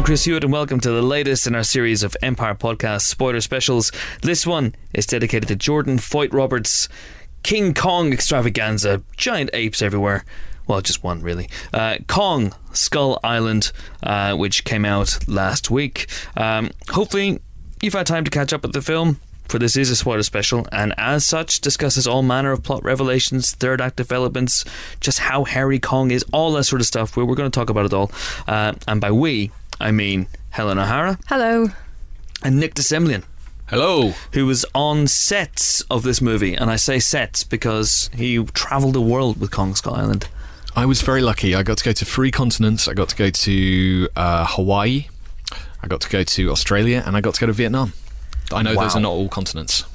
I'm Chris Hewitt, and welcome to the latest in our series of Empire podcast spoiler specials. This one is dedicated to Jordan Vogt-Roberts' King Kong extravaganza, giant apes everywhere. Well, just one really. Uh, Kong Skull Island, uh, which came out last week. Um, hopefully, you've had time to catch up with the film. For this is a spoiler special, and as such, discusses all manner of plot revelations, third act developments, just how hairy Kong is, all that sort of stuff. We're, we're going to talk about it all. Uh, and by we, I mean Helen O'Hara Hello. and Nick de Semlyen Hello. who was on sets of this movie. And I say sets because he travelled the world with Kong Skull Island. I was very lucky. I got to go to three continents. I got to go to uh, Hawaii. I got to go to Australia, and I got to go to Vietnam. I know those are not all continents.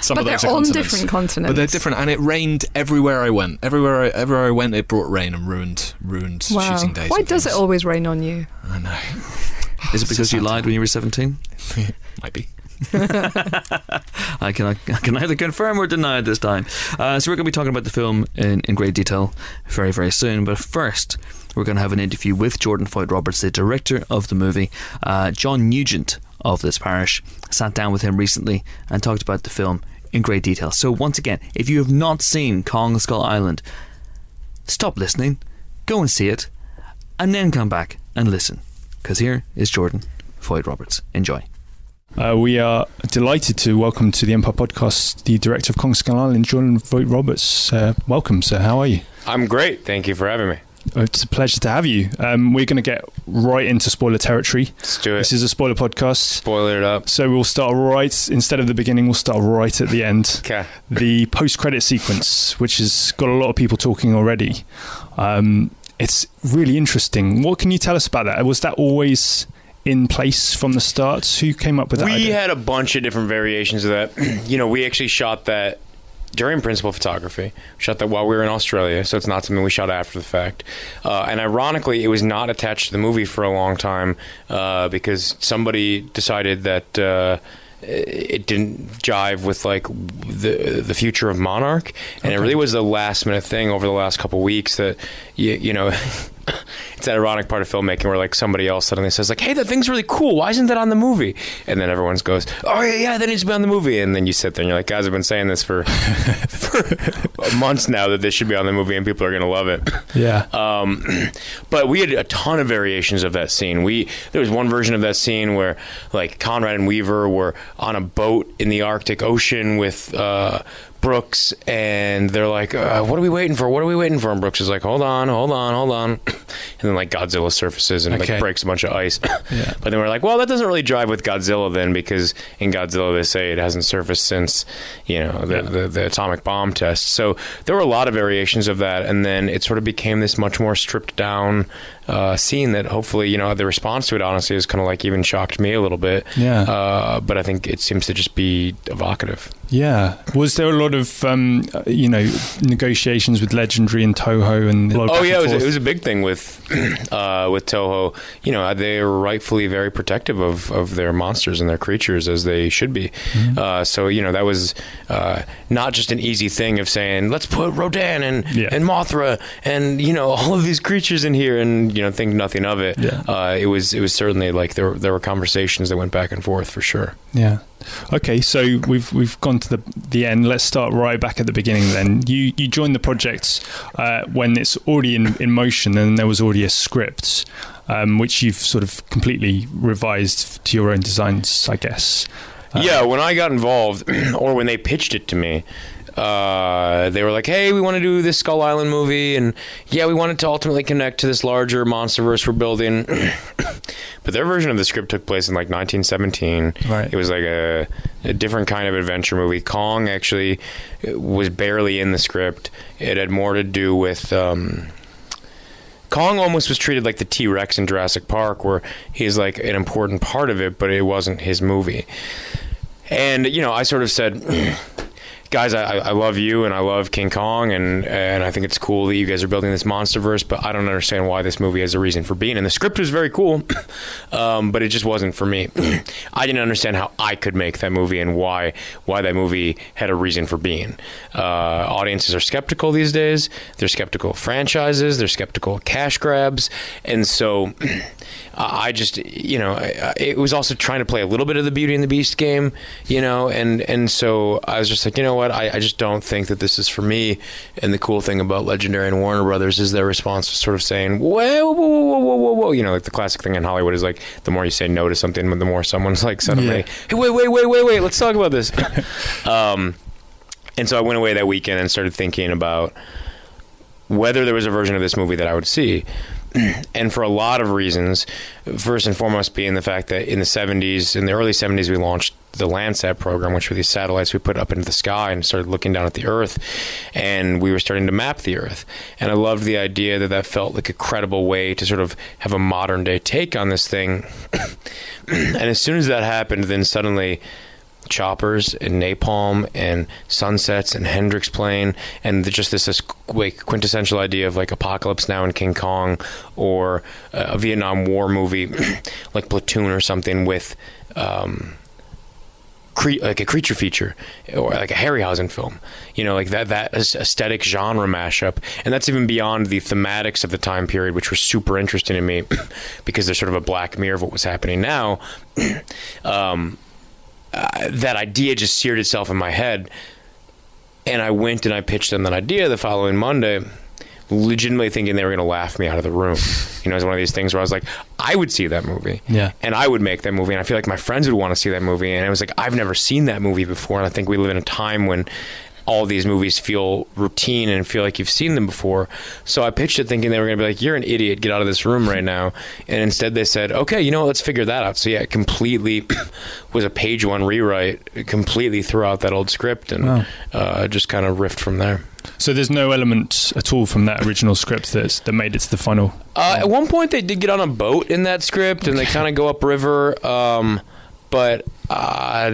Some But of they're are on continents. different continents. But they're different, and it rained everywhere I went. Everywhere, I, everywhere I went, it brought rain and ruined, ruined Wow. shooting days. Why and does it always rain on you? I know. Is it because you lied when you were 17? Might be. I can, I can either confirm or deny at this time. Uh, so we're going to be talking about the film in, in great detail very, very soon. But first, we're going to have an interview with Jordan Vogt-Roberts, the director of the movie. Uh, John Nugent of this parish sat down with him recently and talked about the film in great detail. So once again, if you have not seen Kong Skull Island, stop listening, go and see it, and then come back and listen. Because here is Jordan Vogt-Roberts. Enjoy. Uh, we are delighted to welcome to the Empire Podcast the director of Kong Skull Island, Jordan Vogt-Roberts. Uh, welcome, sir. How are you? I'm great. Thank you for having me. Uh, It's a pleasure to have you. Um, we're going to get right into spoiler territory. Let's do it. This is a spoiler podcast. Spoiler it up. So we'll start right, instead of the beginning, we'll start right at the end. Okay. The post credit sequence, which has got a lot of people talking already. Um, it's really interesting. What can you tell us about that? Was that always in place from the start? Who came up with that? We idea? had a bunch of different variations of that. you know, we actually shot that during principal photography. We shot that while we were in Australia, so it's not something we shot after the fact. Uh, and ironically, it was not attached to the movie for a long time uh, because somebody decided that. Uh, it didn't jive with like the the future of Monarch, and it really was a last minute thing over the last couple weeks that you you know. it's that ironic part of filmmaking where like somebody else suddenly says like, "Hey, that thing's really cool. Why isn't that on the movie?" And then everyone goes, "Oh yeah, yeah, that needs to be on the movie." And then you sit there and you're like, "Guys, I've been saying this for for months now that this should be on the movie and people are gonna love it." yeah. Um, but we had a ton of variations of that scene. We there was one version of that scene where like Conrad and Weaver were on a boat in the Arctic Ocean with uh, Brooks, and they're like, uh, "What are we waiting for? What are we waiting for?" And Brooks is like, "Hold on, hold on, hold on," and then like Godzilla surfaces and Okay. like breaks a bunch of ice. Yeah. But then we're like, "Well, that doesn't really drive with Godzilla then, because in Godzilla they say it hasn't surfaced since you know the, the, the atomic bomb test." So there were a lot of variations of that, and then it sort of became this much more stripped down uh, scene that hopefully you know the response to it honestly is kind of like even shocked me a little bit. Yeah. Uh, but I think it seems to just be evocative. Yeah. Was there a lot of, um, you know, negotiations with Legendary and Toho and? Oh yeah, it was, it was a big thing with uh, with Toho. You know, they were rightfully very protective of, of their monsters and their creatures as they should be. Mm-hmm. Uh, so you know, that was uh, not just an easy thing of saying let's put Rodan and Yeah. and Mothra and you know all of these creatures in here and you know think nothing of it. Yeah. Uh, it was it was certainly like there there were conversations that went back and forth for sure. Yeah. Okay, so we've we've gone to the the end. Let's start right back at the beginning. Then you you joined the project uh, when it's already in, in motion, and there was already a script, um, which you've sort of completely revised to your own designs, I guess. Uh, yeah, when I got involved, or when they pitched it to me, uh, they were like, "Hey, we want to do this Skull Island movie, and yeah, we wanted to ultimately connect to this larger MonsterVerse we're building." but their version of the script took place in like 1917. Right. It was like a, a different kind of adventure movie. Kong actually was barely in the script. It had more to do with. Um, Kong almost was treated like the T Rex in Jurassic Park, where he's like an important part of it, but it wasn't his movie. And you know, I sort of said, guys, I, I love you and I love King Kong, and and I think it's cool that you guys are building this MonsterVerse, but I don't understand why this movie has a reason for being. And the script was very cool, um, but it just wasn't for me. I didn't understand how I could make that movie and why why that movie had a reason for being. Uh, audiences are skeptical these days. They're skeptical of franchises. They're skeptical of cash grabs, and so. I I just, you know, I- I- it was also trying to play a little bit of the Beauty and the Beast game, you know, and and so I was just like, you know what, I, I just don't think that this is for me. And the cool thing about Legendary and Warner Brothers is their response was sort of saying, whoa, whoa, whoa, whoa, whoa, whoa, whoa, you know, like the classic thing in Hollywood is like, the more you say no to something, the more someone's like suddenly, Yeah. hey, wait, wait, wait, wait, wait, let's talk about this. um, and so I went away that weekend and started thinking about whether there was a version of this movie that I would see. And for a lot of reasons, first and foremost being the fact that in the 70s, in the early 70s, we launched the Landsat program, which were these satellites we put up into the sky and started looking down at the Earth. And we were starting to map the Earth. And I loved the idea that that felt like a credible way to sort of have a modern day take on this thing. and as soon as that happened, then suddenly choppers and napalm and sunsets and Hendrix playing and the- just this, this like quintessential idea of like apocalypse now and King Kong or a Vietnam War movie like Platoon or something with um, cre- like a creature feature or like a Harryhausen film, you know, like that that aesthetic genre mashup, and that's even beyond the thematics of the time period, which were super interesting to me because they're sort of a black mirror of what was happening now. um, uh, that idea just seared itself in my head, and I went and I pitched them that idea the following Monday. Legitimately thinking they were going to laugh me out of the room. You know, it's one of these things where I was like, I would see that movie Yeah. and I would make that movie, and I feel like my friends would want to see that movie. And I was like I've never seen that movie before, and I think we live in a time when all these movies feel routine and feel like you've seen them before. So I pitched it thinking they were going to be like, "You're an idiot, get out of this room right now." And instead, they said, "Okay, you know, what, let's figure that out." So yeah, it completely was a page one rewrite, completely threw out that old script, and Wow. uh, just kind of riffed from there. So there's no element at all from that original script that's, that made it to the final. Uh, at one point, they did get on a boat in that script, and they kind of go upriver. Um, but uh,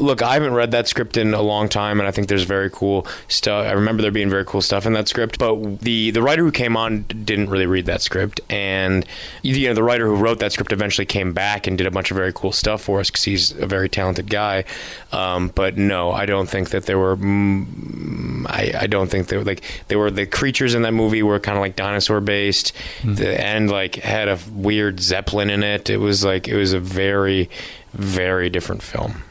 look, I haven't read that script in a long time, and I think there's very cool stuff. I remember there being very cool stuff in that script. But the the writer who came on didn't really read that script, and you know the writer who wrote that script eventually came back and did a bunch of very cool stuff for us because he's a very talented guy. Um, but no, I don't think that there were. Mm, I, I don't think they were like they were the creatures in that movie were kind of like dinosaur based. The end like had a weird zeppelin in it. It was like it was a very very different film.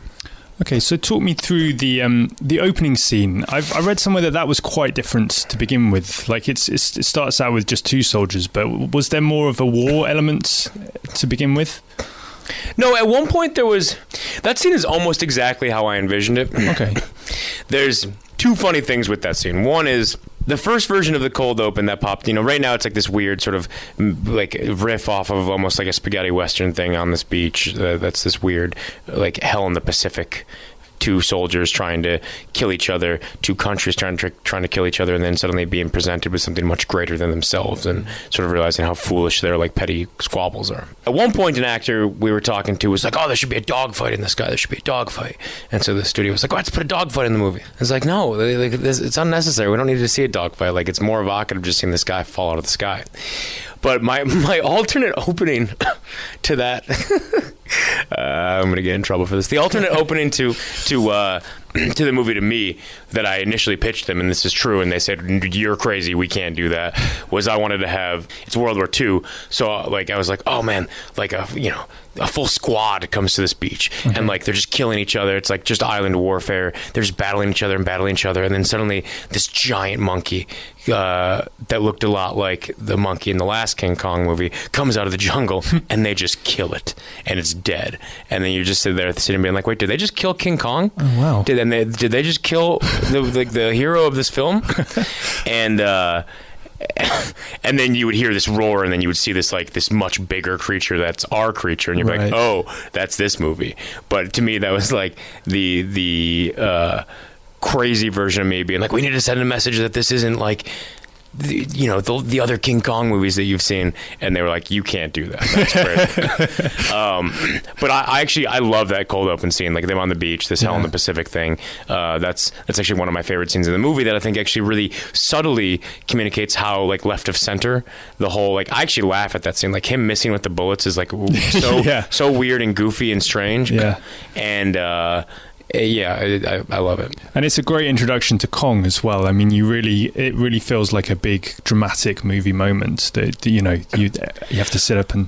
Okay, so talk me through the um, the opening scene. I've I read somewhere that that was quite different to begin with. Like it's, it's it starts out with just two soldiers, but was there more of a war element to begin with? No, at one point there was that scene is almost exactly how I envisioned it. Okay, There's two funny things with that scene. One is the first version of the cold open that popped. You know, right now it's like this weird sort of like riff off of almost like a spaghetti western thing on this beach. Uh, that's this weird like hell in the Pacific. Two soldiers trying to kill each other, two countries trying to trying to kill each other, and then suddenly being presented with something much greater than themselves, and sort of realizing how foolish their like petty squabbles are. At one point, an actor we were talking to was like, "Oh, there should be a dogfight in this guy. There should be a dogfight." And so the studio was like, "Oh, let's put a dogfight in the movie." It's like, no, like, this, it's unnecessary. We don't need to see a dogfight. Like, it's more evocative just seeing this guy fall out of the sky. But my my alternate opening to that, uh, I'm gonna get in trouble for this. The alternate opening to to uh, to the movie to me that I initially pitched them, and this is true, and they said you're crazy, we can't do that. Was I wanted to have it's World War II, so like I was like, oh man, like a you know a full squad comes to this beach and like they're just killing each other. It's like just island warfare. They're just battling each other and battling each other, and then suddenly this giant monkey uh, that looked a lot like the monkey in the last King Kong movie comes out of the jungle, and they just kill it, and it's dead. And then you just sit there sitting being like, wait, did they just kill King Kong? Oh, wow. Did and they did they just kill the the, the hero of this film? and. uh and then you would hear this roar, and then you would see this like this much bigger creature that's our creature, and you're Right. like, oh, that's this movie. But to me, that was like the the uh, crazy version of me being like, we need to send a message that this isn't like. The, you know the, the other King Kong movies that you've seen, and they were like, "You can't do that." That's crazy. um, but I, I actually I love that cold open scene, like them on the beach, this hell in the Pacific thing. Uh, that's that's actually one of my favorite scenes in the movie that I think actually really subtly communicates how like left of center the whole like I actually laugh at that scene, like him missing with the bullets is like so Yeah. so weird and goofy and strange. Yeah. and uh, Uh, yeah, I, I, I love it. and it's a great introduction to Kong as well. I mean, you really it really feels like a big dramatic movie moment that you know you you have to sit up and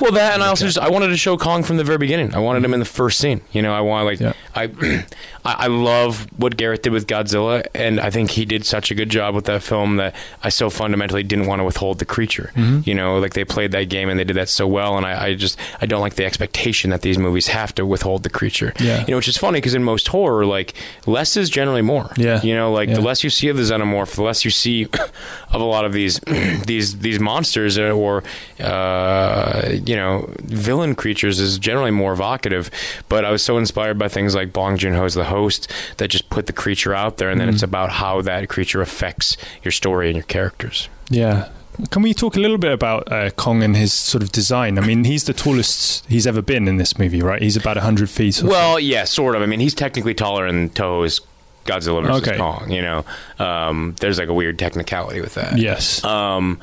Well, that and I also just I wanted to show Kong from the very beginning. I wanted him in the first scene. You know, I want like Yeah. I, I love what Gareth did with Godzilla, and I think he did such a good job with that film that I so fundamentally didn't want to withhold the creature. You know, like they played that game and they did that so well, and I, I just I don't like the expectation that these movies have to withhold the creature. Yeah. You know, which is funny because in most horror, like less is generally more. Yeah. You know, like Yeah. the less you see of the xenomorph, the less you see of a lot of these these these monsters uh, or uh, you know villain creatures is generally more evocative. But I was so inspired by things like Bong Joon Ho's The Host that just put the creature out there, and then it's about how that creature affects your story and your characters. Yeah. Can we talk a little bit about uh, Kong and his sort of design? I mean, he's the tallest he's ever been in this movie, right? He's about 100 feet. Or Well, yeah, sort of. I mean, he's technically taller than Toho's Godzilla versus Okay. Kong. You know, um, there's like a weird technicality with that. Yes. Um,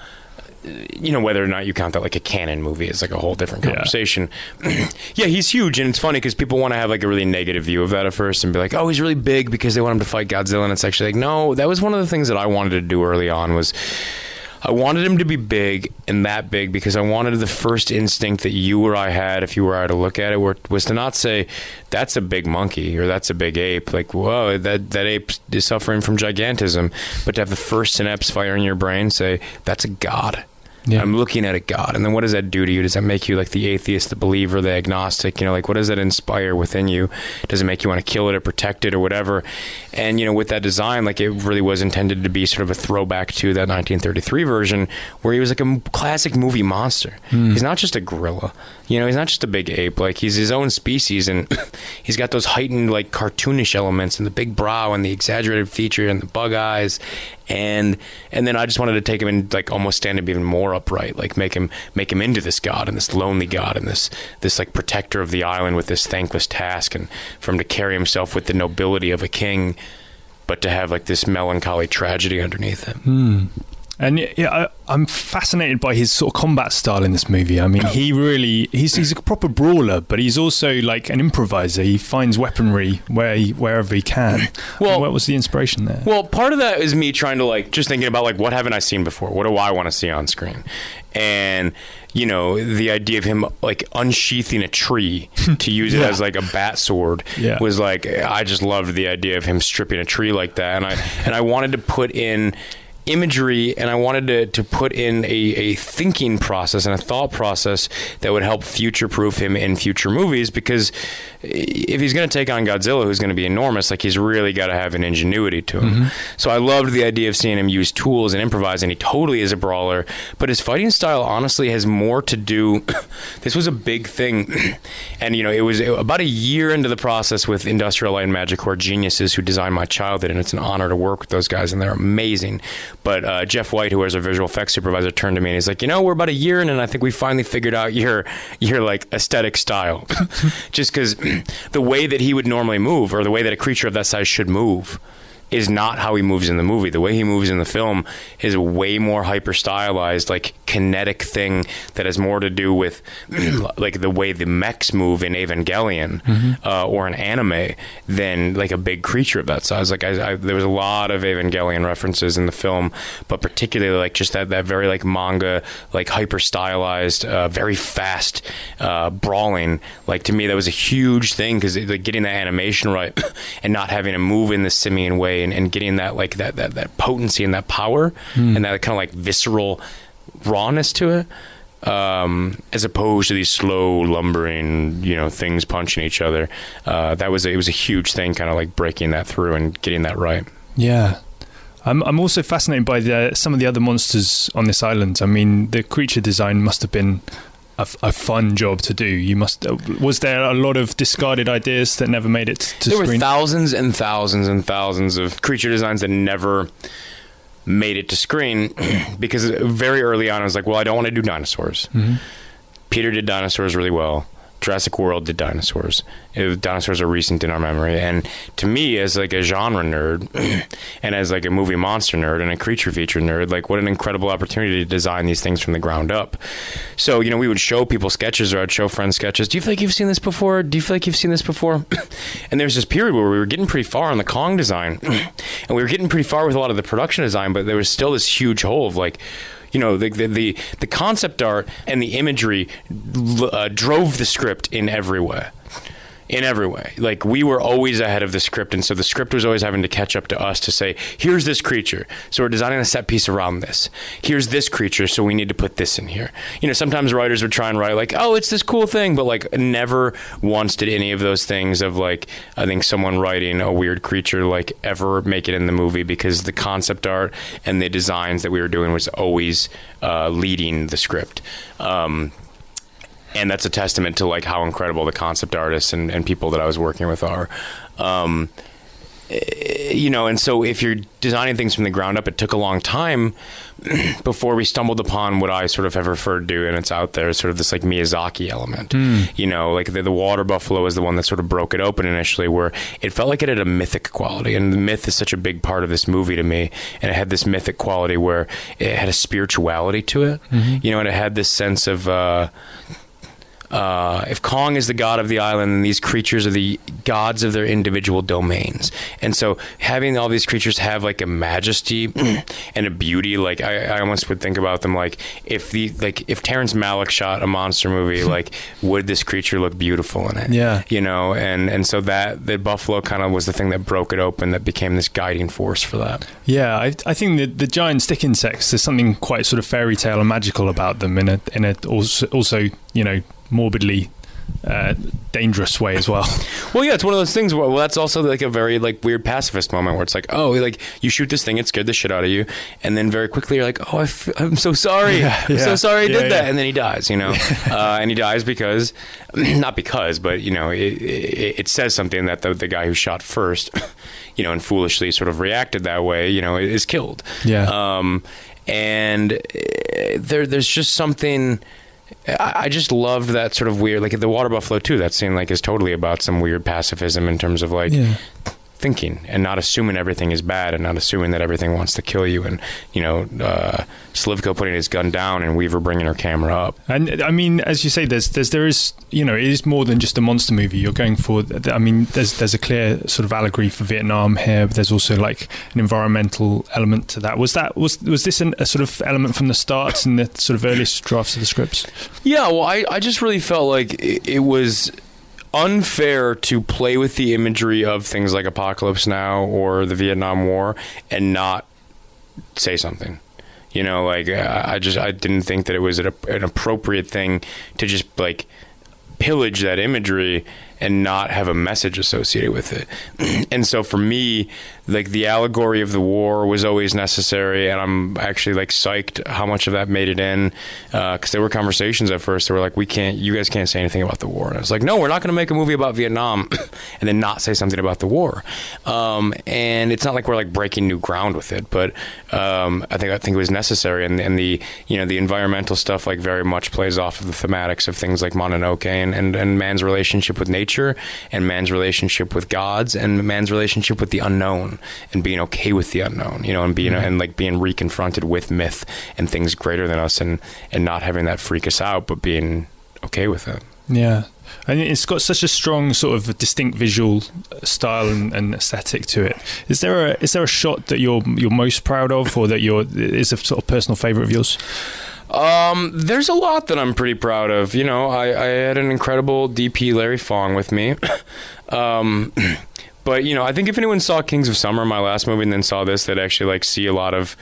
you know whether or not you count that like a canon movie is like a whole different Yeah. conversation. Yeah, he's huge, and it's funny because people want to have like a really negative view of that at first and be like, "Oh, he's really big because they want him to fight Godzilla," and it's actually like, no, that was one of the things that I wanted to do early on was. I wanted him to be big and that big because I wanted the first instinct that you or I had if you were I to look at it were, was to not say that's a big monkey or that's a big ape like whoa that that ape is suffering from gigantism but to have the first synapse fire in your brain say that's a god Yeah. I'm looking at a God. And then what does that do to you? Does that make you like the atheist, the believer, the agnostic? You know, like what does that inspire within you? Does it make you want to kill it or protect it or whatever? And, you know, with that design, like it really was intended to be sort of a throwback to that 1933 version where he was like a m- classic movie monster. Hmm. He's not just a gorilla. You know, he's not just a big ape. Like he's his own species and he's got those heightened, like cartoonish elements and the big brow and the exaggerated feature and the bug eyes and and then I just wanted to take him and like almost stand him even more upright, like make him make him into this god and this lonely god and this this like protector of the island with this thankless task, and for him to carry himself with the nobility of a king, but to have like this melancholy tragedy underneath him. Hmm. And yeah, I, I'm fascinated by his sort of combat style in this movie. I mean, he really he's he's a proper brawler, but he's also like an improviser. He finds weaponry where he, wherever he can. Well- what was the inspiration there? Well, part of that is me trying to like just thinking about like what haven't I seen before? What do I want to see on screen? And you know, the idea of him like unsheathing a tree to use it Yeah. as like a bat sword Yeah. was like I just loved the idea of him stripping a tree like that, and I and I wanted to put in imagery and I wanted to, to put in a, a thinking process and a thought process that would help future proof him in future movies because if he's going to take on Godzilla who's going to be enormous like he's really got to have an ingenuity to him. Mm-hmm. So I loved the idea of seeing him use tools and improvise and he totally is a brawler. But his fighting style honestly has more to do this was a big thing and you know it was about a year into the process with Industrial Light and Magic Corps geniuses who designed my childhood and it's an honor to work with those guys and they're amazing but uh, Jeff White who was our visual effects supervisor turned to me and he's like you know we're about a year in and I think we finally figured out your your like aesthetic style. Just because the way that he would normally move or the way that a creature of that size should move is not how he moves in the movie. The way he moves in the film is a way more hyper stylized, like kinetic thing that has more to do with like the way the mechs move in Evangelion uh, or an anime than like a big creature of that size. Like I, I, there was a lot of Evangelion references in the film, but particularly like just that that very like manga, like hyper stylized, uh, very fast uh, brawling. Like to me, that was a huge thing because like getting that animation right and not having to move in the simian way and, and getting that like that, that that potency and that power and that kind of like visceral rawness to it um, as opposed to these slow lumbering you know things punching each other uh, that was a, it was a huge thing kind of like breaking that through and getting that right Yeah. I'm, I'm also fascinated by the, some of the other monsters on this island. I mean, the creature design must have been a, a fun job to do. You must. uh, Was there a lot of discarded ideas that never made it to screen? there were thousands and thousands and thousands of creature designs that never made it to screen because very early on I was like, well, I don't want to do dinosaurs. Mm-hmm. Peter did dinosaurs really well. Jurassic World did dinosaurs. It, dinosaurs are recent in our memory, and to me, as like a genre nerd, and as like a movie monster nerd and a creature feature nerd, like what an incredible opportunity to design these things from the ground up. So you know, we would show people sketches, or I'd show friends sketches. Do you feel like you've seen this before? Do you feel like you've seen this before? and there was this period where we were getting pretty far on the Kong design, and we were getting pretty far with a lot of the production design, but there was still this huge hole of like You know, the the the, the concept art and the imagery uh, drove the script in every way in every way. Like we were always ahead of the script, and so the script was always having to catch up to us to say, "Here's this creature, so we're designing a set piece around this. Here's this creature, so we need to put this in here." You know, sometimes writers would try and write like, "Oh, it's this cool thing," but like never once did any of those things of like I think someone writing a weird creature like ever make it in the movie because the concept art and the designs that we were doing was always uh, leading the script. Um, and that's a testament to like how incredible the concept artists and, and people that I was working with are. Um, eh, you know, and so if you're designing things from the ground up, it took a long time before we stumbled upon what I sort of have referred to, and it's out there, sort of this like Miyazaki element. Mm. You know, like the, the water buffalo is the one that sort of broke it open initially, where it felt like it had a mythic quality, and the myth is such a big part of this movie to me, and it had this mythic quality where it had a spirituality to it. Mm-hmm. You know, and it had this sense of. Uh, uh, if Kong is the god of the island, then these creatures are the gods of their individual domains. And so having all these creatures have like a majesty and a beauty, like I, I almost would think about them like if the like if Terrence Malick shot a monster movie, like would this creature look beautiful in it? Yeah. You know, and and so that the buffalo kind of was the thing that broke it open that became this guiding force for that. Yeah, I, I think the the giant stick insects. There's something quite sort of fairy tale and magical about them, in a in a also, also you know morbidly uh, dangerous way as well. Well, yeah, it's one of those things where well, that's also like a very like weird pacifist moment where it's like, oh, like you shoot this thing, it scared the shit out of you, and then very quickly you're like, oh, I f- I'm so sorry, Yeah, I'm so sorry I Yeah, did that, and then he dies, you know, uh, and he dies because, not because, but you know, it, it, it says something that the the guy who shot first, you know, and foolishly sort of reacted that way, you know, is killed. Yeah. Um, and uh, there, there's just something. I just love that sort of weird, like the water buffalo too. That scene like is totally about some weird pacifism in terms of like Yeah. Thinking and not assuming everything is bad and not assuming that everything wants to kill you. And you know, uh, Slivko putting his gun down and Weaver bringing her camera up. And I mean, as you say, there's, there's, there is, you know, it is more than just a monster movie. You're going for, I mean, there's, there's a clear sort of allegory for Vietnam here, but there's also like an environmental element to that. Was that was was this an, a sort of element from the start in the sort of earliest drafts of the scripts? Yeah, well, I, I just really felt like it, it was unfair to play with the imagery of things like Apocalypse Now or the Vietnam War and not say something. You know, like I just I didn't think that it was an appropriate thing to just like pillage that imagery and not have a message associated with it. and so for me, like the allegory of the war was always necessary, and I'm actually like psyched how much of that made it in because there were conversations at first. They were like, "We can't, you guys can't say anything about the war," and I was like, "No, we're not going to make a movie about Vietnam and then not say something about the war." Um, and it's not like we're like breaking new ground with it, but um, I think I think it was necessary, and, and the you know the environmental stuff like very much plays off of the thematics of things like Mononoke and, and, and man's relationship with nature and man's relationship with gods and man's relationship with the unknown and being okay with the unknown, you know, and being mm-hmm. and like being reconfronted with myth and things greater than us and and not having that freak us out, but being okay with it. Yeah. And it's got such a strong sort of distinct visual style and, and aesthetic to it. Is there a is there a shot that you're you're most proud of, or that you're is a sort of personal favorite of yours? Um, there's a lot that I'm pretty proud of. You know, I, I had an incredible DP Larry Fong with me. um, but you know, I think if anyone saw Kings of Summer, my last movie, and then saw this, they'd actually like see a lot of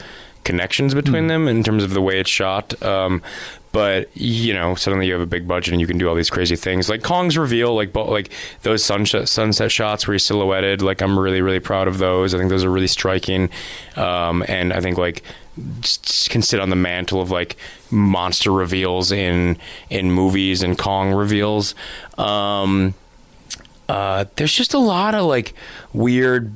connections between them in terms of the way it's shot. Um, but you know, suddenly you have a big budget and you can do all these crazy things, like Kong's reveal, like bo- like those sunset sunset shots where he's silhouetted. Like I'm really really proud of those. I think those are really striking, um, and I think like can sit on the mantle of like monster reveals in in movies and Kong reveals. Um, uh, there's just a lot of like weird,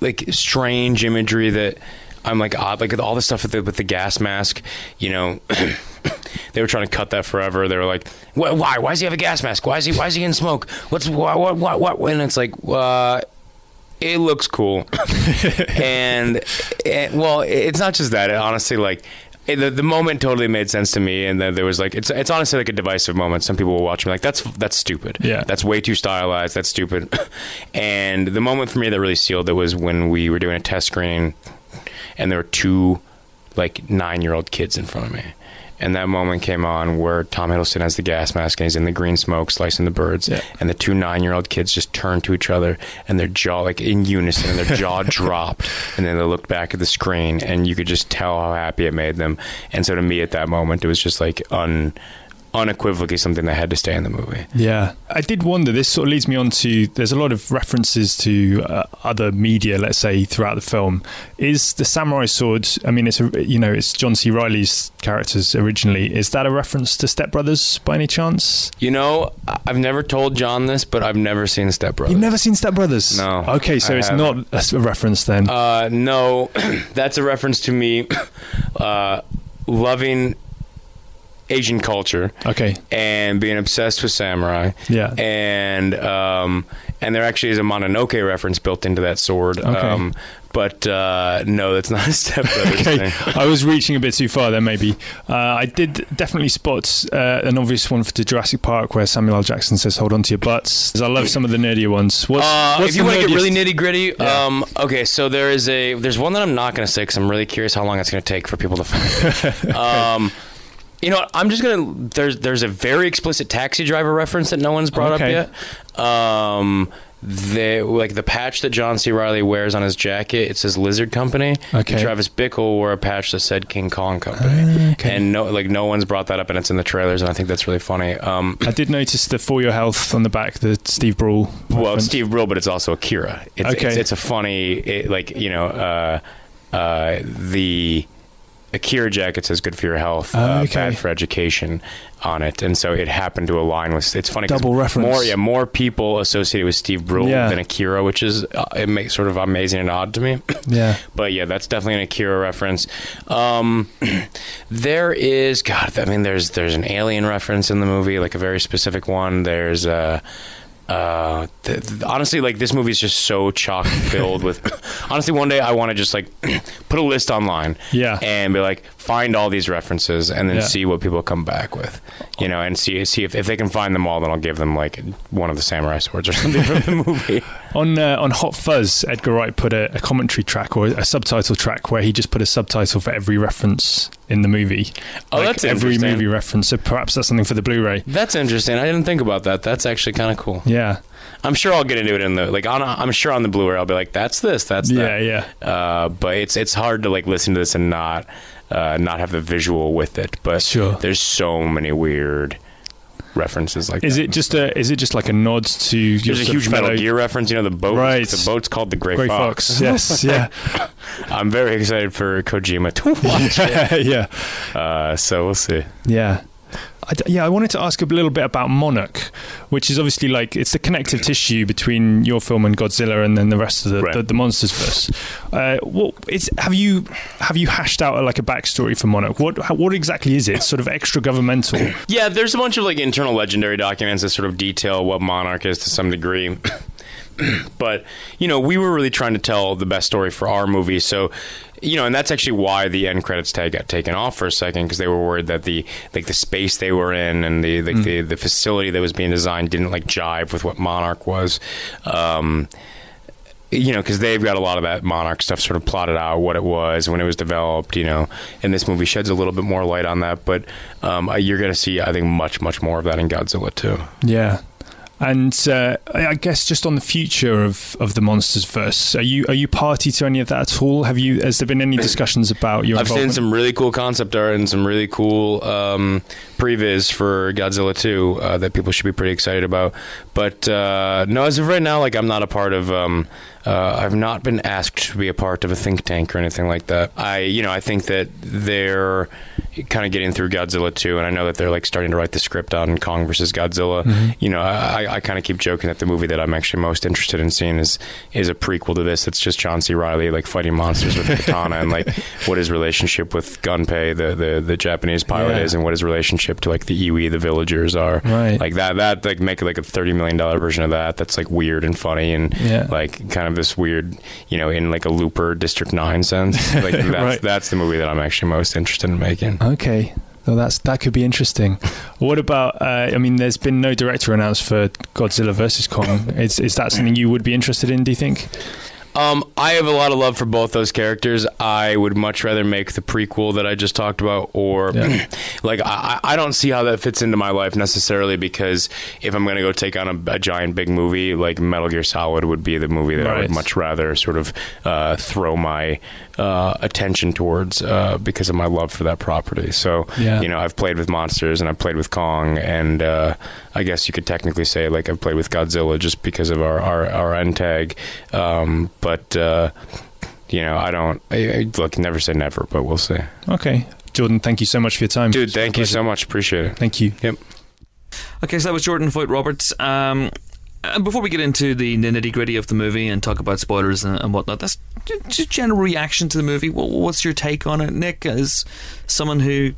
like strange imagery that I'm like odd, like all the stuff with the, with the gas mask. You know, they were trying to cut that forever. They were like, "Why? Why, does he have a gas mask? Why is he? Why is he in smoke? What's what? What? What? what? And it's like, uh, it looks cool, and, and well, it's not just that. It honestly, like. it- the, the moment totally made sense to me, and then there was like it's it's honestly like a divisive moment. Some people will watch me like that's that's stupid. Yeah. that's way too stylized. That's stupid. and the moment for me that really sealed it was when we were doing a test screening, and there were two like nine year old kids in front of me. And that moment came on where Tom Hiddleston has the gas mask and he's in the green smoke slicing the birds. Yeah. And the two nine year old kids just turned to each other and their jaw, like in unison, and their jaw dropped. And then they looked back at the screen and you could just tell how happy it made them. And so to me at that moment, it was just like un, unequivocally something that had to stay in the movie. Yeah, I did wonder. This sort of leads me on to. There's a lot of references to uh, other media, let's say, throughout the film. Is the samurai sword? I mean, it's a, you know, it's John C. Reilly's characters originally. Is that a reference to Step Brothers by any chance? You know, I- I've never told John this, but I've never seen Step Brothers. You've never seen Step Brothers? No, Okay, so I it's haven't. not a reference then. Uh, no, that's a reference to me uh, loving Asian culture okay. and being obsessed with samurai. Yeah. And um, and there actually is a Mononoke reference built into that sword. Okay. Um, but uh, no, that's not a Step Okay, thing. I was reaching a bit too far there, maybe. Uh, I did definitely spot uh, an obvious one for the Jurassic Park where Samuel L. Jackson says, "Hold on to your butts." I love some of the nerdier ones. What's, Uh, what's if you want to get really nitty gritty, Yeah. um, okay. So there is a there's one that I'm not going to say because I'm really curious how long it's going to take for people to find. um, you know, what, I'm just gonna. There's there's a very explicit taxi driver reference that no one's brought Okay. up yet. Um, the like the patch that John C. Reilly wears on his jacket, it says Lizard Company. Okay. And Travis Bickle wore a patch that said King Kong Company. okay. And no, like no one's brought that up, and it's in the trailers, and I think that's really funny. Um, I did notice the For Your Health on the back, the Steve Brule. well, reference. Steve Brule, but it's also Akira. It's, Okay. it's, it's a funny, it, like you know, uh, uh, the Akira jacket says "Good for your health, Oh, uh, okay. bad for education" on it, and so it happened to align with. It's funny, Double reference. More, yeah, more people associated with Steve Brule Yeah. than Akira, which is uh, it makes sort of amazing and odd to me. Yeah. But yeah, that's definitely an Akira reference. Um, there is God. I mean, there's there's an alien reference in the movie, like a very specific one. There's uh, uh, th- th- honestly, like this movie is just so chock filled with. honestly, one day I want to just like put a list online, Yeah. and be like, find all these references, and then Yeah. see what people come back with, you know, and see see if, if they can find them all, then I'll give them like one of the samurai swords or something from the movie. On uh, on Hot Fuzz, Edgar Wright put a, a commentary track or a subtitle track where he just put a subtitle for every reference in the movie. Oh, Like, that's every movie reference. So perhaps that's something for the Blu-ray. That's interesting. I didn't think about that. That's actually kind of cool. Yeah. I'm sure I'll get into it in the like. On, I'm sure on the Blu-ray, I'll be like, "That's this, that's Yeah. that." Yeah. Uh, but it's it's hard to like listen to this and not uh, not have the visual with it. But Sure. there's so many weird references like. Is that. it just a is it just like a nod to There's a huge fellow Metal Gear reference. You know the boat. Right. The boat's called the Gray, Grey Fox. Fox? Yes. Yeah. I'm very excited for Kojima to watch it. yeah. Uh, so we'll see. Yeah. I d yeah, I wanted to ask a little bit about Monarch, which is obviously like it's the connective tissue between your film and Godzilla, and then the rest of the, Right. the, the monsters verse. Uh, what it's have you have you hashed out like a backstory for Monarch? What how, what exactly is it? Sort of extra governmental. Yeah, there's a bunch of like internal legendary documents that sort of detail what Monarch is to some degree. but you know, we were really trying to tell the best story for our movie, so you know, and that's actually why the end credits tag got taken off for a second because they were worried that the like the space they were in and the like the the facility that was being designed didn't like jive with what Monarch was. Um, you know, because they've got a lot of that Monarch stuff sort of plotted out what it was when it was developed, you know, and this movie sheds a little bit more light on that. But um, you're going to see, I think, much, much more of that in Godzilla too. Yeah. And uh, I guess just on the future of, of the monsters verse, are you are you party to any of that at all? Have you has there been any discussions about your I've seen some really cool concept art and some really cool um, previs for Godzilla 2 uh, that people should be pretty excited about. But uh, no, as of right now, like I'm not a part of. Um, uh, I've not been asked to be a part of a think tank or anything like that. I, you know, I think that they're kind of getting through Godzilla 2, and I know that they're like starting to write the script on Kong versus Godzilla. You know, I, I kind of keep joking that the movie that I'm actually most interested in seeing is is a prequel to this. It's just John C. Reilly like fighting monsters with a katana, and like what his relationship with Gunpei, the the, the Japanese pilot, Yeah. is, and what his relationship to like the Iwi, the villagers, are. Right. Like that. That like make like a thirty million dollar version of that. That's like weird and funny and Yeah. like kind of this weird, you know, in like a Looper District Nine sense. Like that's Right. that's the movie that I'm actually most interested in making. Okay. Well, that's that could be interesting. what about? Uh, I mean, there's been no director announced for Godzilla versus Kong. Is is that something you would be interested in? Do you think? Um, I have a lot of love for both those characters. I would much rather make the prequel that I just talked about, or Yeah. like I, I don't see how that fits into my life necessarily. Because if I'm going to go take on a, a giant big movie, like Metal Gear Solid would be the movie that I would much rather sort of uh, throw my uh, attention towards uh, because of my love for that property. So Yeah. you know, I've played with monsters and I've played with Kong, and uh, I guess you could technically say like I've played with Godzilla just because of our our, our end tag. Um, but uh, you know, I don't I, I, look. Never say never, but we'll see. Okay, Jordan, thank you so much for your time, Dude, It's been a thank you so much. Appreciate it. Thank you. Yep. Okay, so that was Jordan Vogt-Roberts. Um, and before we get into the nitty gritty of the movie and talk about spoilers and, and whatnot, that's just general reaction to the movie. What, what's your take on it, Nick? As someone who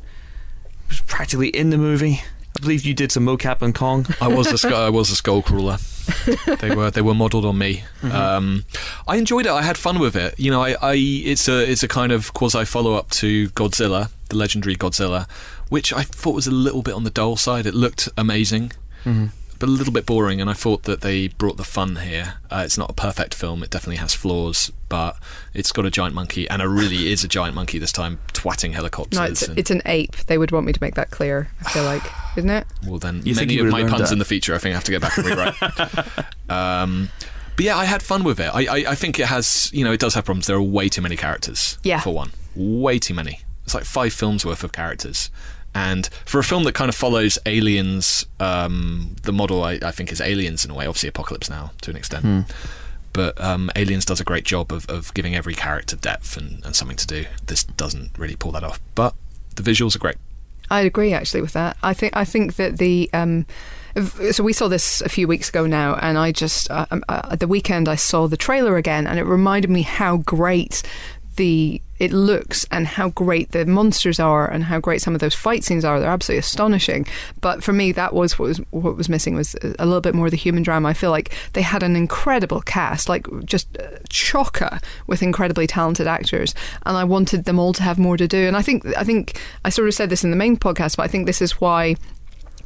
was practically in the movie, I believe you did some mocap on Kong. I was a skull, was a skull crawler. they were they were modelled on me. Um, I enjoyed it. I had fun with it. You know, I, I it's a it's a kind of quasi follow up to Godzilla, the legendary Godzilla, which I thought was a little bit on the dull side. It looked amazing, but a little bit boring. And I thought that they brought the fun here. Uh, it's not a perfect film. It definitely has flaws, but it's got a giant monkey, and it really is a giant monkey this time, twatting helicopters. No, it's, and, it's an ape. They would want me to make that clear. I feel like, isn't it? Well, then You many of my puns that? in the future, I think I have to go back and rewrite. um, but yeah, I had fun with it. I, I, I think it has, you know, it does have problems. There are way too many characters. Yeah. For one, way too many. It's like five films worth of characters. And for a film that kind of follows Aliens, um, the model I, I think is Aliens in a way. Obviously, Apocalypse Now to an extent. But um, Aliens does a great job of, of giving every character depth and, and something to do. This doesn't really pull that off. But the visuals are great. I agree actually with that. I think I think that the um, so we saw this a few weeks ago now, and I just uh, um, uh, at the weekend I saw the trailer again, and it reminded me how great the it looks and how great the monsters are and how great some of those fight scenes are. They're absolutely astonishing. But for me, that was what was what was missing was a little bit more of the human drama. I feel like they had an incredible cast, like just uh, chocker with incredibly talented actors, and I wanted them all to have more to do. And I think I think I sort of said this in the main podcast, but I think this is why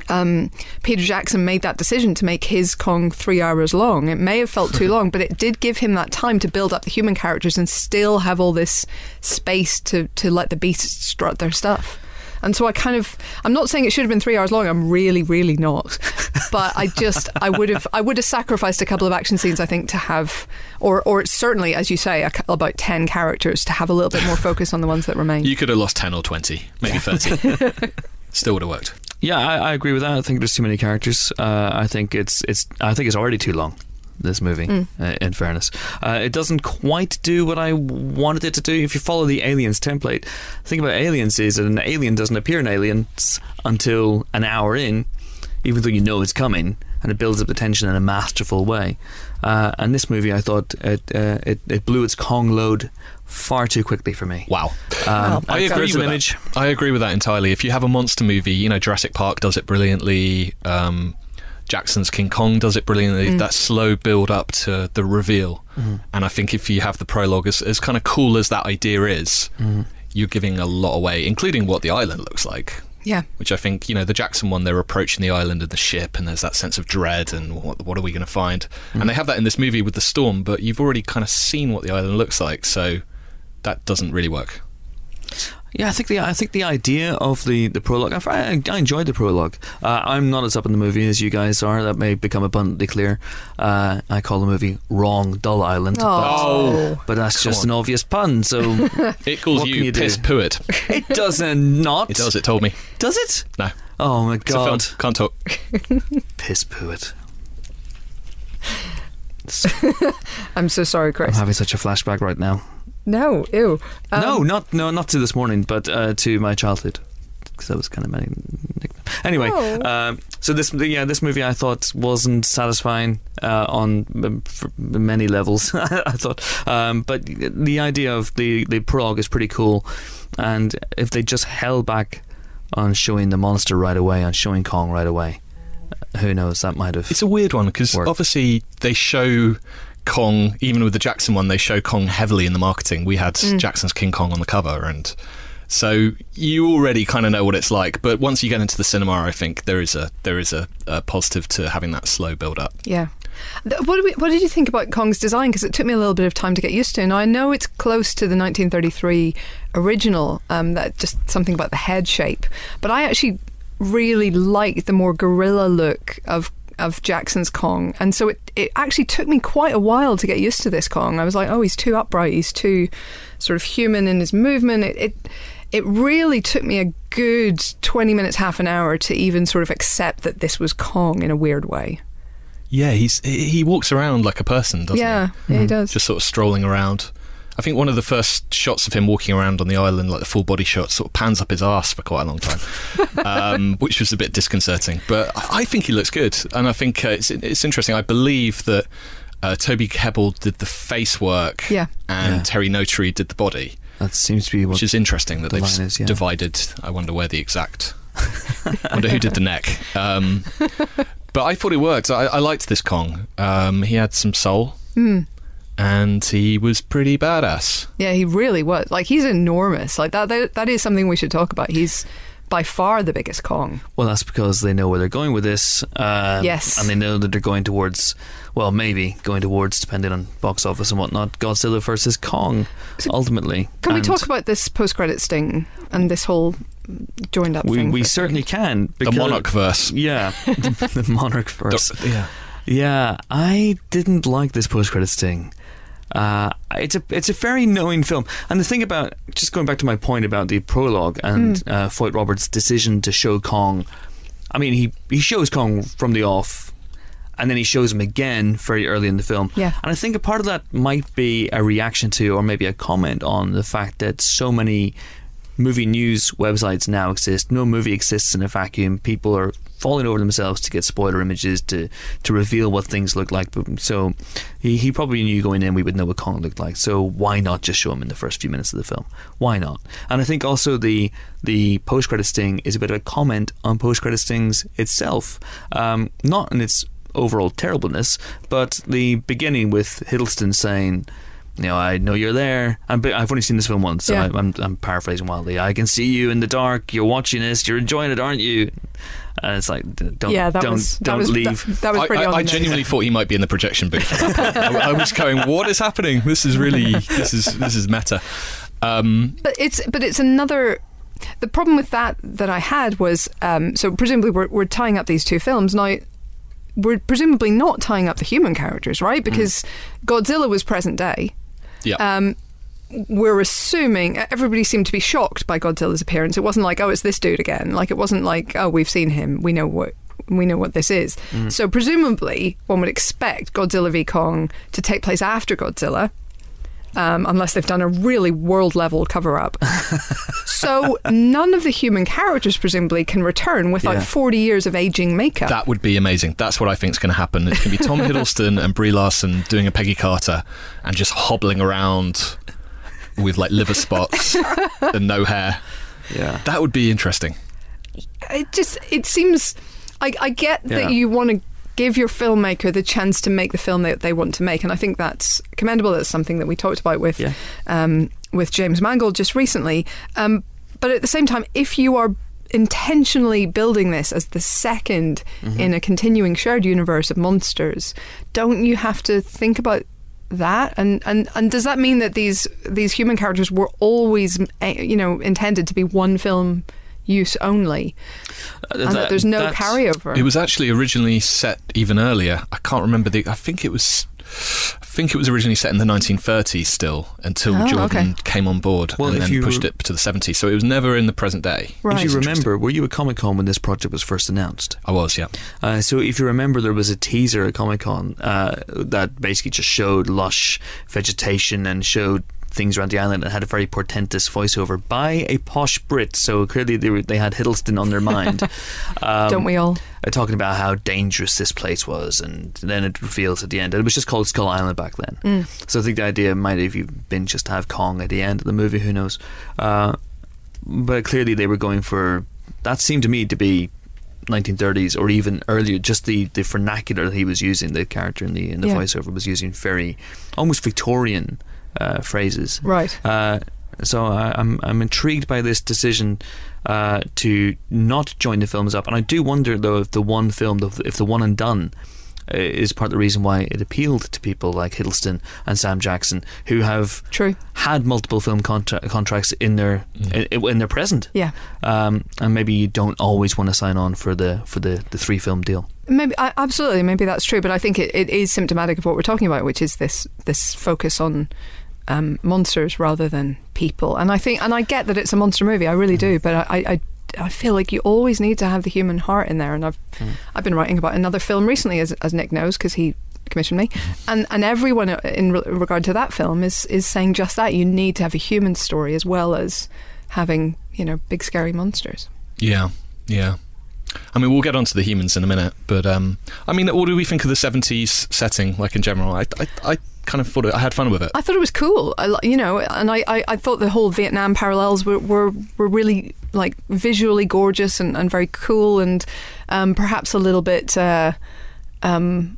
um, Peter Jackson made that decision to make his Kong three hours long. It may have felt too long, but it did give him that time to build up the human characters and still have all this space to, to let the beasts strut their stuff. And so I kind of, I'm not saying it should have been three hours long. I'm really, really not. But I just, I would have, I would have sacrificed a couple of action scenes. I think to have, or, or certainly, as you say, a, about ten characters to have a little bit more focus on the ones that remain. You could have lost 10 or 20, maybe 30. Still would have worked. Yeah, I, I agree with that. I think there's too many characters. Uh, I think it's it's I think it's already too long. This movie, uh, in fairness, uh, it doesn't quite do what I wanted it to do. If you follow the Aliens template, the thing about Aliens is that an alien doesn't appear in Aliens until an hour in, even though you know it's coming, and it builds up the tension in a masterful way. Uh, and this movie, I thought it, uh, it it blew its Kong load far too quickly for me. Wow. Um, I agree with an that. I agree with that entirely. If you have a monster movie, you know Jurassic Park does it brilliantly. Um, Jackson's King Kong does it brilliantly. That slow build up to the reveal, and I think if you have the prologue, as, as kind of cool as that idea is, you're giving a lot away, including what the island looks like. yeah. Which I think, you know, the Jackson one, they're approaching the island and the ship, and there's that sense of dread and what, what are we going to find? And they have that in this movie with the storm, but you've already kind of seen what the island looks like, so that doesn't really work. Yeah, I think the I think the idea of the, the prologue. I, I enjoyed the prologue. Uh, I'm not as up in the movie as you guys are. That may become abundantly clear. Uh, I call the movie "Wrong Dull Island," Oh. but, but that's Come just on. an obvious pun. So It calls you, you? Piss Puit. it doesn't not. It does, it told me. Does it? No. Oh my It's a film. god! Can't talk. Piss poo it. I'm so sorry, Chris. I'm having such a flashback right now. No, ew. Um, no, not no, not to this morning, but uh, to my childhood. Because that was kind of my nickname. Anyway, Oh. um, so this yeah this movie I thought wasn't satisfying uh, on um, for many levels. I thought, um, but the idea of the the prologue is pretty cool, and if they just held back on showing the monster right away, on showing Kong right away, uh, who knows that might have. It's a weird one because obviously they show Kong, even with the Jackson one, they show Kong heavily in the marketing. We had Jackson's King Kong on the cover, and so you already kind of know what it's like. But once you get into the cinema, I think there is a there is a, a positive to having that slow build up. Yeah. What, did we, what did you think about Kong's design? Because it took me a little bit of time to get used to. Now I know it's close to the 1933 original. Um, that just something about the head shape, but I actually really like the more gorilla look of of Jackson's Kong, and so it it actually took me quite a while to get used to this Kong. I was like, oh, he's too upright. He's too sort of human in his movement. It. it it really took me a good 20 minutes, half an hour to even sort of accept that this was Kong in a weird way. Yeah, he's he walks around like a person, doesn't yeah, he? yeah, he hmm. does. Just sort of strolling around. I think one of the first shots of him walking around on the island, like the full body shot, sort of pans up his ass for quite a long time, um, which was a bit disconcerting. But I I think he looks good, and I think uh, it's it's interesting. I believe that uh, Toby Kebbell did the face work, Yeah. and Yeah. Terry Notary did the body, That seems to be what which is interesting that the they've is, yeah. divided. I wonder where the exact. I wonder who did the neck. Um, but I thought it worked. I, I liked this Kong. Um, he had some soul, Hmm. And he was pretty badass. Yeah, he really was. Like he's enormous. Like that, that that is something we should talk about. He's by far the biggest Kong. Well, that's because they know where they're going with this. Um, Yes. And they know that they're going towards, well, maybe going towards, depending on box office and whatnot, Godzilla versus Kong, So ultimonely. Can we talk about this post-credit sting and this whole joined up We, thing? we certainly can. The Monarch verse. Yeah, the Monarch verse. Yeah. Yeah, I didn't like this post credit thing. Uh, it's a it's a very knowing film, and the thing about just going back to my point about the prologue and Hmm. uh, Vogt-Roberts' decision to show Kong. I mean, he he shows Kong from the off, and then he shows him again very early in the film. Yeah. and I think a part of that might be a reaction to, or maybe a comment on the fact that so many movie news websites now exist. No movie exists in a vacuum. People are falling over themselves to get spoiler images to to reveal what things look like. So he, he probably knew going in we would know what Kong looked like. So why not just show him in the first few minutes of the film? Why not? And I think also the the post credit sting is a bit of a comment on post credit stings itself, um, not in its overall terribleness, but the beginning with Hiddleston saying you know, I know you're there. I'm, I've only seen this film once, so Yeah. I, I'm, I'm paraphrasing wildly. I can see you in the dark. You're watching this. You're enjoying it, aren't you? And it's like, don't, yeah, that don't, was don't was, leave. That, that was I, pretty. I, on I genuinely thought he might be in the projection booth. at that point. I, I was going, "What is happening? This is really this is this is meta." Um, But it's but it's another. The problem with that that I had was um, so presumably we're, we're tying up these two films now. We're presumably not tying up the human characters, right? Because Godzilla was present day. yeah, Um, we're assuming everybody seemed to be shocked by Godzilla's appearance. It wasn't like, oh, it's this dude again. Like it wasn't like, oh, we've seen him. We know what we know what this is. So presumably, one would expect Godzilla v Kong to take place after Godzilla. Um, unless they've done a really world level cover up. so none of the human characters presumably can return without Yeah. 40 years of aging makeup. that would be amazing. That's what I think is going to happen. It's going to be Tom Hiddleston and Brie Larson doing a Peggy Carter and just hobbling around with like liver spots and no hair. Yeah. That would be interesting. it just it seems I, I get Yeah. that you want to give your filmmaker the chance to make the film that they want to make and I think that's commendable that's something that we talked about with Yeah. um, with James Mangold just recently um, but at the same time if you are intentionally building this as the 2nd Mm-hmm. in a continuing shared universe of monsters don't you have to think about that and, and and does that mean that these these human characters were always eh, you know intended to be one film use only and that, there's no carryover It was actually originally set even earlier. I can't remember the. I think it was. I think it was originally set in the 1930s still until Oh, Jordan okay. came on board Well, and then you- pushed it to the 70s. So it was never in the present day. right If you remember, were you at Comic Con when this project was first announced? I was, yeah. Uh, so if you remember, there was a teaser at Comic Con uh, that basically just showed lush vegetation and showed things around the island and had a very portentous voiceover by a posh Brit. So clearly they, were, they had Hiddleston on their mind. Um, don't we all uh, talking about how dangerous this place was, and then it reveals at the end. It was just called Skull Island back then. Mm. So I think the idea might have even been just to have Kong at the end of the movie. Who knows? Uh, but clearly they were going for that. Seemed to me to be 1930s or even earlier. Just the, the vernacular that he was using, the character in the in the Yeah. voiceover was using very almost Victorian uh, phrases. right Uh, so I, I'm I'm intrigued by this decision uh, to not join the films up, and I do wonder though if the one film, if the one and done, is part of the reason why it appealed to people like Hiddleston and Sam Jackson, who have True. had multiple film contra- contracts in their in, in their present. Yeah. Um, and maybe you don't always want to sign on for the for the, the three film deal. Maybe I, absolutely, maybe that's true, but I think it, it is symptomatic of what we're talking about, which is this this focus on um, monsters rather than people. And I think, and I get that it's a monster movie, I really do, mm. but I, I I feel like you always need to have the human heart in there. And I've mm. I've been writing about another film recently, as, as Nick knows, because he commissioned me, and and everyone uh, in re- regard to that film is is saying just that. You need to have a human story as well as having you know big scary monsters. Yeah, yeah. I mean, we'll get onto the humans in a minute, but um, I mean, what do we think of the '70s setting, like in general? I, I, I kind of thought it, I had fun with it. I thought it was cool, I, you know, and I, I, I thought the whole Vietnam parallels were, were, were really like visually gorgeous and, and very cool, and um, perhaps a little bit. Uh, um,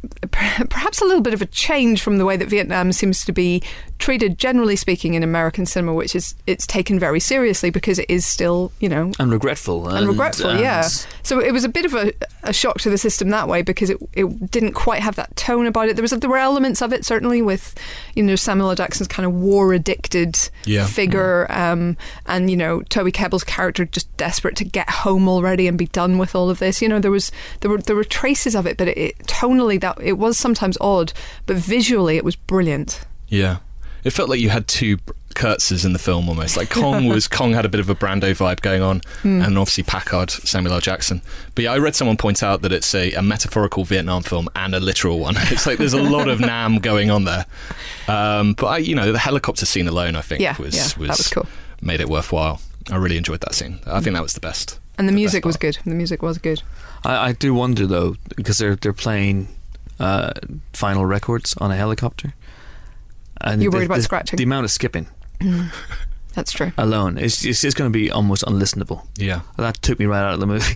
Perhaps a little bit of a change from the way that Vietnam seems to be treated, generally speaking, in American cinema, which is it's taken very seriously because it is still, you know, And regretful. and regretful, and- yeah. So it was a bit of a, a shock to the system that way because it it didn't quite have that tone about it. There was there were elements of it certainly with you know Samuel L. Jackson's kind of war addicted Yeah. figure, um, and you know Toby Kebbell's character just desperate to get home already and be done with all of this. You know there was there were there were traces of it, but it, it tonally that it was sometimes odd, but visually it was brilliant. Yeah, it felt like you had two Kurtzes in the film almost. Like Kong was Kong had a bit of a Brando vibe going on, and obviously Packard, Samuel L. Jackson. But yeah, I read someone point out that it's a, a metaphorical Vietnam film and a literal one. It's like there's a lot of Nam going on there. Um, but I, you know, the helicopter scene alone, I think, Yeah, was yeah, that was cool. made it worthwhile. I really enjoyed that scene. I think that was the best. And the The music was good. The music was good. I, I do wonder though because they're they're playing uh, vinyl records on a helicopter. And You're the- worried about the- scratching? The amount of skipping That's true. alone is it's, it's going to be almost unlistenable. Yeah, That took me right out of the movie.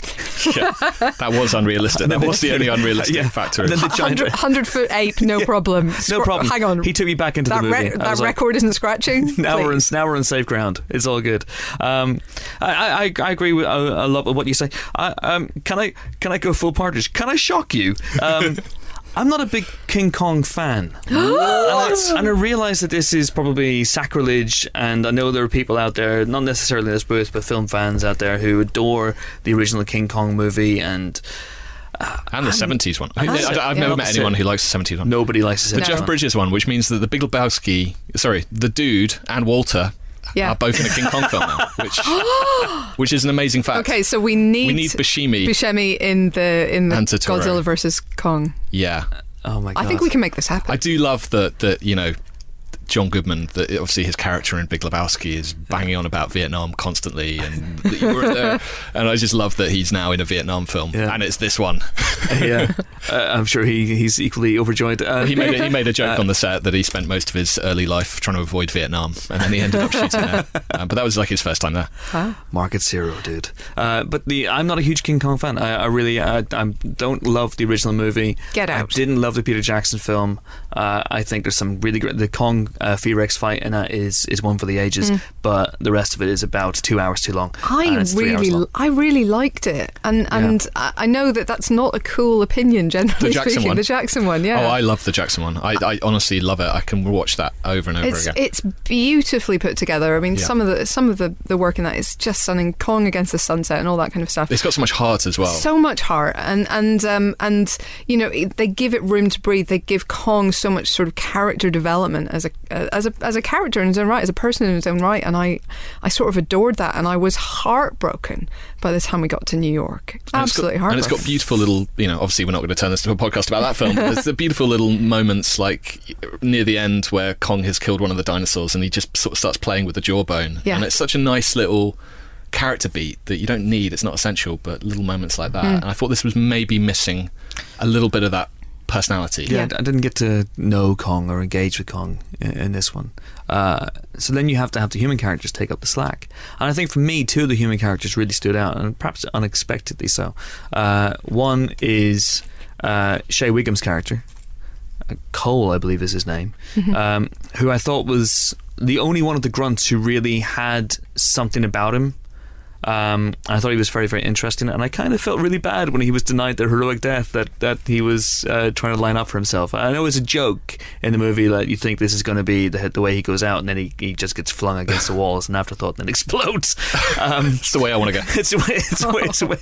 yeah. that was unrealistic. That was the only unrealistic Yeah. factor. And then the giant- 100, 100 foot ape, no problem. no problem. Hang on. He took me back into that the movie. re- that was like, record isn't scratching. now we're in now we're on safe ground. It's all good. Um, I, I I agree with a, a lot of what you say. I, um, can I can I go full partridge? Can I shock you? Um, I'm not a big King Kong fan, and, I, and I realise that this is probably sacrilege. And I know there are people out there, not necessarily in this booth, but film fans out there who adore the original King Kong movie, and uh, and the seventies one. I, That's it. have Yeah, never met anyone it. who likes the seventies one. nobody likes to The say Jeff. Bridges one, which means that the Big Lebowski, sorry, the dude and Walter Yeah. are both in a King Kong film now, which which is an amazing fact. Okay, so we need, we need Bashimi. Buscemi in the in the And Turturro. Godzilla versus Kong. yeah, Oh my god! I think we can make this happen. I do love that that you know. John Goodman, that obviously his character in Big Lebowski is banging on about Vietnam constantly, and that you weren't there. and I just love that he's now in a Vietnam film, Yeah. and it's this one. yeah, uh, I'm sure he he's equally overjoyed. Uh, he made a, he made a joke Uh, on the set that he spent most of his early life trying to avoid Vietnam, and then he ended up shooting there. Uh, but that was like his first time there. Market zero, dude. Uh, but the I'm not a huge King Kong fan. I, I really I, I don't love the original movie. Get I out. didn't love the Peter Jackson film. Uh, I think there's some really great. The Kong uh, T-Rex fight and that is is one for the ages. But the rest of it is about two hours too long. I and it's three hours really, long. I really liked it, and and I I know that that's not a cool opinion generally The Jackson speaking. one? The Jackson one, yeah. Oh, I love the Jackson one. I, I honestly love it. I can watch that over and over it's again. it's beautifully put together. I mean, Yeah. some of the some of the, the work in that is just stunning. Kong against the sunset and all that kind of stuff. it's got so much heart as well. So much heart, and and um, and you know they give it room to breathe. They give Kong so much sort of character development as a as a as a character in his own right, as a person in his own right. And I I sort of adored that, and I was heartbroken by the time we got to New York. And got- Absolutely And it's got beautiful little, you know, obviously we're not going to turn this into a podcast about that film, but there's the beautiful little moments like near the end where Kong has killed one of the dinosaurs and he just sort of starts playing with the jawbone. Yeah. And it's such a nice little character beat that you don't need, it's not essential, but little moments like that. Mm. And I thought this was maybe missing a little bit of that personality. Yeah, Yeah. I didn't get to know Kong or engage with Kong in, in this one. Uh, so then you have to have the human characters take up the slack. And I think for me, two of the human characters really stood out, and perhaps unexpectedly so. Uh, one is uh, Shea Whigham's character, uh, Cole, I believe is his name, um, who I thought was the only one of the grunts who really had something about him. Um, I thought he was very, very interesting, and I kind of felt really bad when he was denied the heroic death that, that he was uh, trying to line up for himself. I know it's a joke in the movie that you think this is going to be the, the way he goes out, and then he, he just gets flung against the wall as an afterthought and then explodes. Um, It's the way I want to go. it's the way, it's the way, it's the way,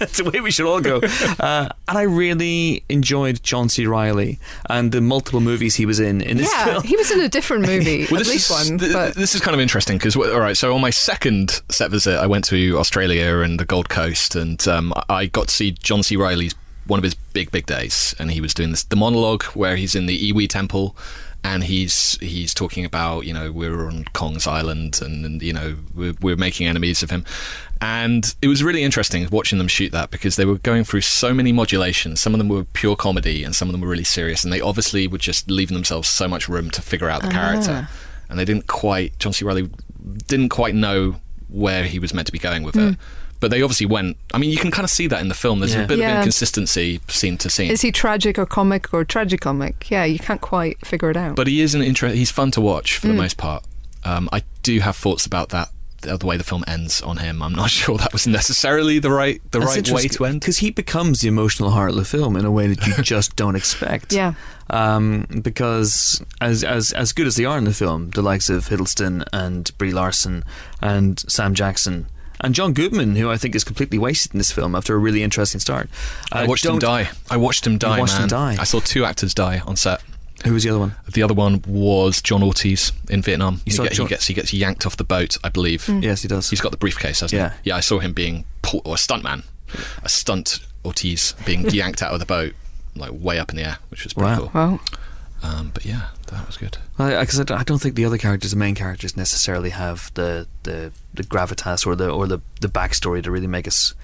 it's the way we should all go. Uh, and I really enjoyed John C. Reilly and the multiple movies he was in in this yeah, film. he was in a different movie, Well, at this least is, one. th- but this is kind of interesting because, all right, so on my second set visit, I went to Australia and the Gold Coast, and um, I got to see John C. Reilly's one of his big, big days, and he was doing this the monologue where he's in the Iwi Temple. And he's he's talking about you know we're on Kong's Island and, and you know we're, we're making enemies of him, and it was really interesting watching them shoot that because they were going through so many modulations. Some of them were pure comedy and some of them were really serious, and they obviously were just leaving themselves so much room to figure out the character and they didn't quite John C. Reilly didn't quite know where he was meant to be going with it. But they obviously went. I mean, you can kind of see that in the film. There's Yeah. a bit Yeah. of inconsistency scene to scene. is he tragic or comic or tragicomic? Yeah, you can't quite figure it out. but he is an interest. He's fun to watch for the most part. Um, I do have thoughts about that. The the way the film ends on him, I'm not sure that was necessarily the right the right way to end. because he becomes the emotional heart of the film in a way that you just don't expect. yeah, Um, because as as as good as they are in the film, the likes of Hiddleston and Brie Larson and Sam Jackson. And John Goodman, who I think is completely wasted in this film after a really interesting start. I Uh, watched him die. I watched him die. watched him die? I saw two actors die on set. Who was the other one? The other one was John Ortiz in Vietnam. You He, saw get- he gets he gets yanked off the boat, I believe. Yes, he does. He's got the briefcase, hasn't Yeah. he? Yeah, I saw him being pulled, or a stuntman, a stunt Ortiz being yanked out of the boat, like way up in the air, which was pretty Wow. cool. well, Um, but yeah, that was good. Because I, I don't think the other characters, the main characters, necessarily have the, the, the gravitas or the or the, the backstory to really make us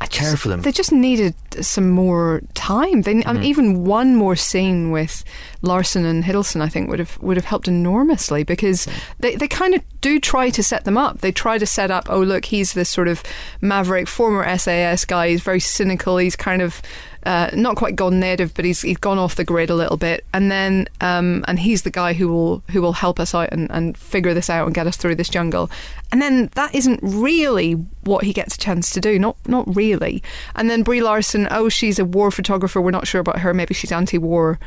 I care just- for them. They just needed some more time. They, I mean, even one more scene with Larson and Hiddleston, I think, would have would have helped enormously because they, they kind of do try to set them up. They try to set up, oh look, he's this sort of maverick former SAS guy. He's very cynical. He's kind of uh, not quite gone native, but he's he's gone off the grid a little bit. And then um, and he's the guy who will who will help us out and, and figure this out and get us through this jungle. And then that isn't really what he gets a chance to do. Not not really. And then Brie Larson, oh, she's a war photographer. We're not sure about her. Maybe she's anti-war.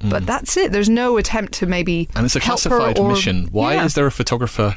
But that's it. There's no attempt to maybe Mm. And it's a classified or- mission. Why Yeah. is there a photographer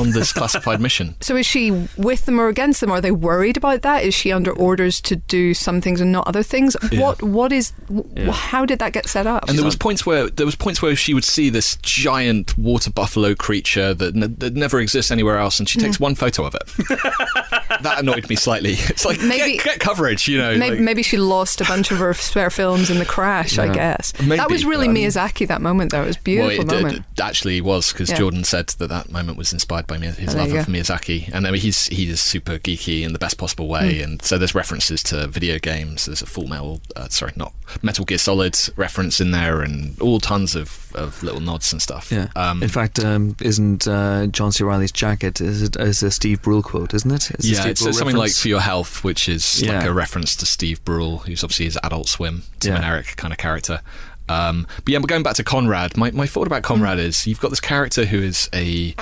on this classified mission? So is she with them or against them? Are they worried about that? Is she under orders to do some things and not other things? What what is Yeah. how did that get set up? And there was points where there was points where she would see this giant water buffalo creature that, n- that never exists anywhere else, and she takes mm-hmm. one photo of it. that annoyed me slightly. It's like Maybe- get, get coverage, you know. Maybe, like- maybe she lost a bunch of her spare films in the crash. I guess Maybe, that was really but I Miyazaki. That moment, though, it was a well, beautiful it, did- moment. it actually was because Yeah. Jordan said that that moment was inspired by Mi- his Oh, love of. Miyazaki, and I mean, he's he's super geeky in the best possible way, Hmm. and so there's references to video games. There's a Full Metal, uh, sorry, not Metal Gear Solid reference in there, and all tons of, of little nods and stuff. Yeah. Um, In fact, um, isn't uh, John C. Reilly's jacket is it is a Steve Brule quote, isn't it? Is yeah, Steve it's something like "For Your Health," which is like a reference to Steve Brule, who's obviously his Adult Swim, Tim Yeah. and Eric kind of character. Um, but yeah, but going back to Conrad, my, my thought about Conrad is you've got this character who is a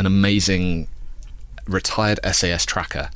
an amazing retired SAS tracker,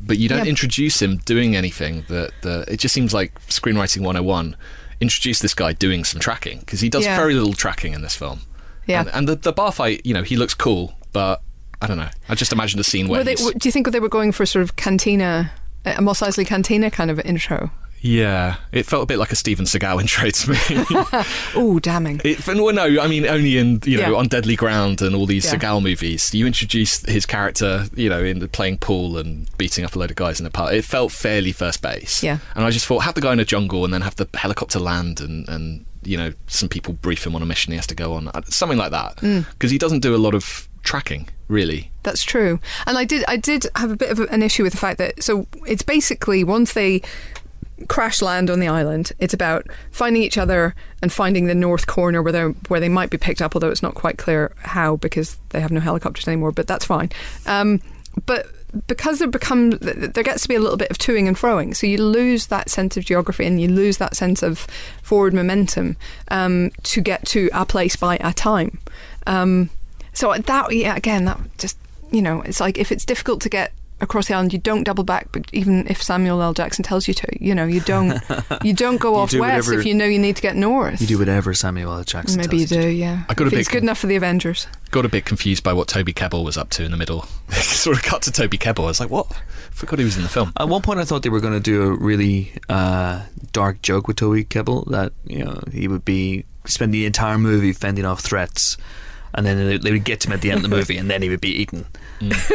but you don't Yeah. introduce him doing anything that, that it just seems like screenwriting 101. Introduce this guy doing some tracking because he does Yeah. very little tracking in this film. Yeah. and, and the, the bar fight, you know, he looks cool, but I don't know. I just imagined a scene where they, do you think they were going for a sort of cantina, a Mos Eisley cantina kind of intro? Yeah, it felt a bit like a Steven Seagal intro to me. Oh, damning! it, well, no, I mean only in you know Yeah. on Deadly Ground and all these Yeah. Seagal movies. You introduce his character, you know, in playing pool and beating up a load of guys in the park. It felt fairly first base. Yeah. and I just thought have the guy in a jungle and then have the helicopter land and and you know some people brief him on a mission he has to go on, Uh, something like that. Mm. Because he doesn't do a lot of tracking really. That's true. And I did I did have a bit of an issue with the fact that so it's basically once they crash land on the island, it's about finding each other and finding the north corner where they where they might be picked up, although it's not quite clear how because they have no helicopters anymore. But that's fine. Um, but because there become there gets to be a little bit of toing and froing, so you lose that sense of geography and you lose that sense of forward momentum um, to get to a place by a time. Um, so that yeah, again, that just you know, it's like if it's difficult to get across the island, you don't double back. But even if Samuel L. Jackson tells you to, you know, you don't you don't go You off do west whatever- if you know you need to get north. You do whatever Samuel L. Jackson Maybe you tells do, to yeah. I got if it's bit good con- enough for the Avengers. Got a bit confused by what Toby Kebbell was up to in the middle. sort of cut to Toby Kebbell. I was like, what? Forgot he was in the film. At one point, I thought they were going to do a really uh, dark joke with Toby Kebbell that you know he would be spend the entire movie fending off threats, and then they, they would get to him at the end of the movie, and then he would be eaten.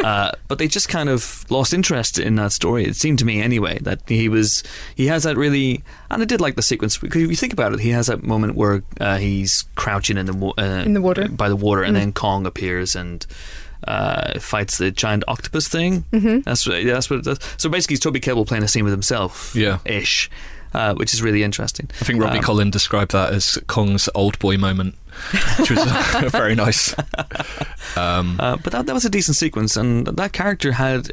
Uh, but they just kind of lost interest in that story. It seemed to me, anyway, that he was he has that really, and I did like the sequence because if you think about it, he has that moment where uh, he's crouching in the uh, In the water. by the water, and then Kong appears and. Uh, fights the giant octopus thing. Mm-hmm. That's what, yeah, that's what it does. So basically, it's Toby Kebbell playing a scene with himself, Yeah. ish, uh, which is really interesting. I think Robbie Um, Collin described that as Kong's old boy moment, which was very nice. Um, Uh, but that, that was a decent sequence, and that character had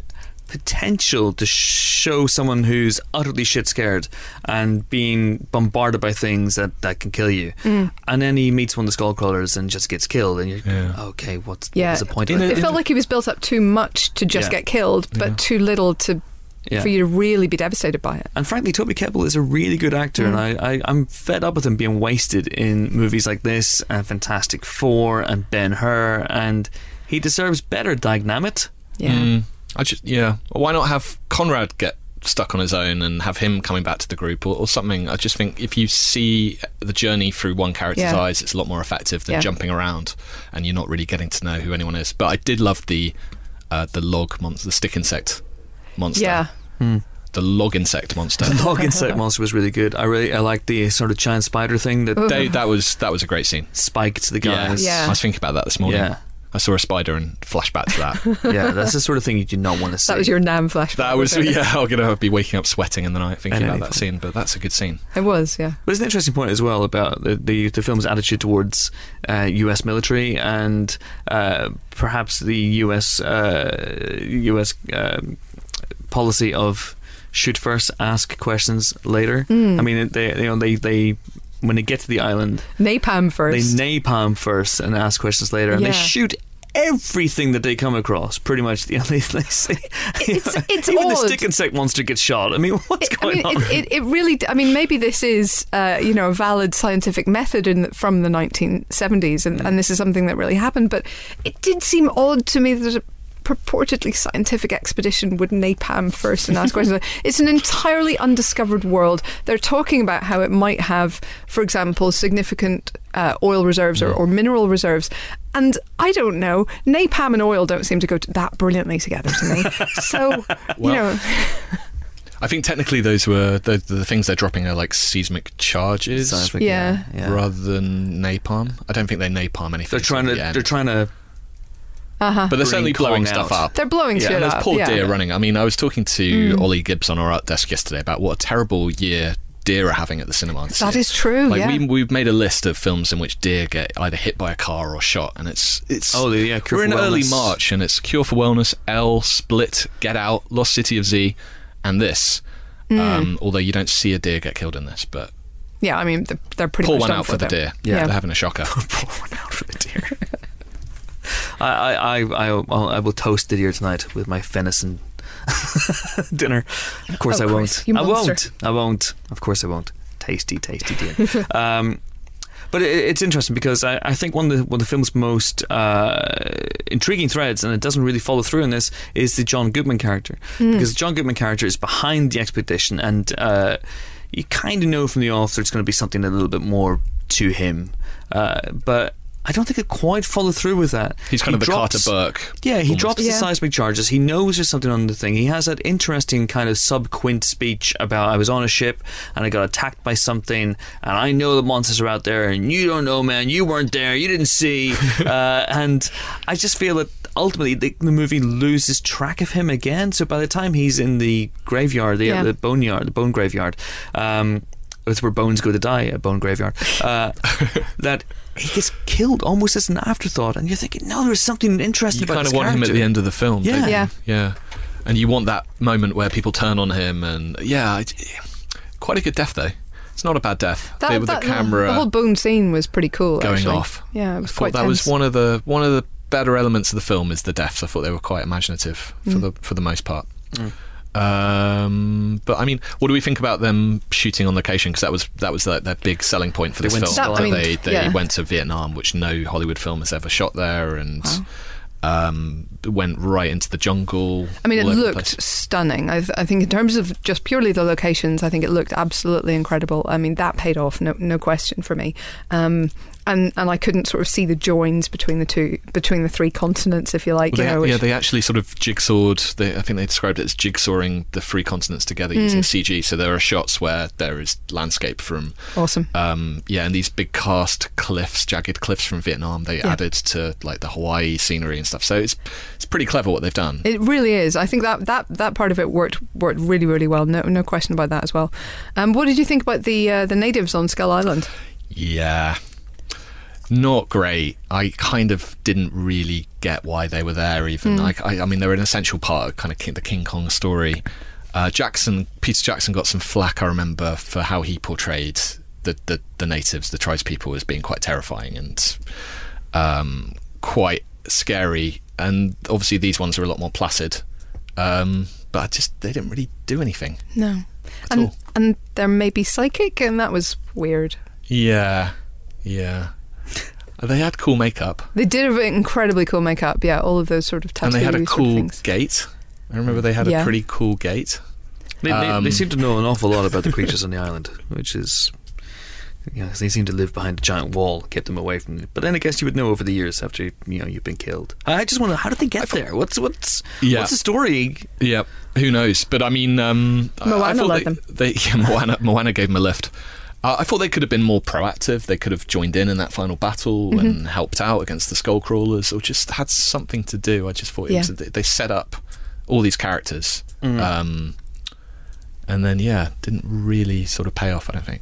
potential to show someone who's utterly shit scared and being bombarded by things that, that can kill you. Mm. And then he meets one of the skullcrawlers and just gets killed, and you're Yeah. okay. What's Yeah. what's the point? In of it? It felt like he was built up too much to just Yeah. get killed, but too little to Yeah. for you to really be devastated by it. And frankly, Toby Kebbell is a really good actor, and Mm. I, I, I'm fed up with him being wasted in movies like this and Fantastic Four and Ben Hur, and he deserves better. Dynamite. Yeah. mm, I just yeah. Why not have Conrad get stuck on his own and have him coming back to the group or, or something? I just think if you see the journey through one character's Yeah. eyes, it's a lot more effective than Yeah. jumping around and you're not really getting to know who anyone is. But I did love the uh, the log monster, the stick insect monster. Yeah. the log insect monster. The log insect monster was really good. I really I liked the sort of giant spider thing that they, that was that was a great scene. spiked the Yeah. guys. Yeah. I was thinking about that this morning. Yeah. I saw a spider and flashed back to that. yeah, that's the sort of thing you do not want to see. That was your Nam flashback. that was yeah. I'm gonna be waking up sweating in the night thinking about that scene. But that's a good scene. It was, yeah. But it's an interesting point as well about the the, the film's attitude towards uh, U.S. military and uh, perhaps the U.S. Uh, U.S. um policy of shoot first, ask questions later. Hmm. I mean, they you know they they when they get to the island, Napalm first. they napalm first and ask questions later, and they shoot. Everything that they come across, pretty much, you know, they, they say, It's- it's even the stick insect monster gets shot. I mean, what's I going mean, on? it, it, it really. I mean, maybe this is, uh, you know, a valid scientific method in the, from the 1970s, and, and this is something that really happened. But it did seem odd to me that a purportedly scientific expedition would napalm first and ask questions. It's an entirely undiscovered world. They're talking about how it might have, for example, significant uh, oil reserves or, or mineral reserves. And I don't know, napalm and oil don't seem to go t- that brilliantly together to me. so, you know, I think technically those were the, the things they're dropping are like seismic charges Seismic, Yeah. yeah. rather than napalm. I don't think they napalm anything. They're trying to. at the. They're trying to. Uh-huh. but they're certainly blowing Kong stuff out. up. They're blowing Yeah, shit And those up. poor yeah. deer running. I mean, I was talking to Mm. Ollie Gibbs on our art desk yesterday about what a terrible year deer are having at the cinema. this That year. is true. Like yeah. we we've made a list of films in which deer get either hit by a car or shot, and it's it's Oh, yeah, Cure we're in for early March, and it's Cure for Wellness, L, Split, Get Out, Lost City of Z, and this. Mm. Um, although you don't see a deer get killed in this, but yeah, I mean, they're, they're pretty pull much one done out for the them. deer. Yeah. they're having a shocker. pour one out for the deer. I, I, I, I, I'll- toast the deer tonight with my venison dinner. Of course, Of I course, won't. I won't. I won't. Of course, I won't. Tasty, tasty dinner. um, but it, it's interesting because I, I think one of the one of the film's most uh, intriguing threads, and it doesn't really follow through in this, is the John Goodman character because the John Goodman character is behind the expedition, and uh, you kind of know from the author it's going to be something a little bit more to him, uh, but. I don't think it quite followed through with that. He's kind He of the drops- Carter Burke. yeah, he almost. drops the seismic charges. He knows there's something on the thing. He has that interesting kind of subquint speech about I was on a ship and I got attacked by something, and I know the monsters are out there, and you don't know, man. You weren't there. You didn't see. uh, and I just feel that ultimately the, the movie loses track of him again. So by the time he's in the graveyard, the, Yeah. the boneyard, the bone graveyard. Um, it's where bones go to die, a bone graveyard. Uh, that he gets killed almost as an afterthought, and you're thinking, no, there's something interesting You about kind of this want him at the end of the film. Yeah. Yeah. yeah. And you want that moment where people turn on him, and yeah, it, quite a good death though. It's not a bad death. They- with the camera the whole bone scene was pretty cool. going actually. off. Yeah, it I was thought quite that was one of the one of the better elements of the film is the deaths. I thought they were quite imaginative for Mm. the for the most part. Um, but I mean, what do we think about them shooting on location? Because that was that was their, their big selling point for They this film. That- I mean, they they yeah. went to Vietnam, which no Hollywood film has ever shot there, and Wow. um, went right into the jungle. I mean, it all over the looked stunning. I, th- I think, in terms of just purely the locations, I think it looked absolutely incredible. I mean, that paid off, no, no question for me. Um, and and I couldn't sort of see the joins between the two, between the three continents, if you like. Well, you they, know, yeah, they actually sort of jigsawed. They, I think they described it as jigsawing the three continents together Hmm. using CG. So there are shots where there is landscape from, awesome. um, yeah, and these big karst cliffs, jagged cliffs from Vietnam. They Yeah. added to like the Hawaii scenery and stuff. So it's it's pretty clever what they've done. It really is. I think that, that, that part of it worked worked really really well. No no question about that as well. Um, what did you think about the uh, the natives on Skull Island? Yeah. Not great. I kind of didn't really get why they were there. Even Hmm. I, I, I mean, they're an essential part of kind of King, the King Kong story. Uh, Jackson, Peter Jackson, got some flack. I remember for how he portrayed the the, the natives, the tribespeople, as being quite terrifying and um, quite scary. And obviously, these ones are a lot more placid. Um, but I just they didn't really do anything. No. And all. and they're maybe psychic, and that was weird. Yeah, yeah. They had cool makeup. They did have incredibly cool makeup. Yeah, all of those sort of tattoos. and tattoos. they had a sort of cool gate. I remember they had Yeah. a pretty cool gate. They, they, Um, they seem to know an awful lot about the creatures on the island, which is. You know, 'cause they seem to live behind a giant wall, kept them away from it. But then I guess you would know over the years after you know you've been killed. I just wonder how did they get there? What's what's Yeah. what's the story? Yeah, who knows? But I mean, um, I- I Moana thought led they, them. They, yeah, Moana, Moana gave them a lift. Uh, I thought they could have been more proactive. They could have joined in in that final battle Mm-hmm. and helped out against the skull crawlers, or just had something to do. I just thought it Yeah. was, they set up all these characters, um, and then yeah, didn't really sort of pay off. I don't think.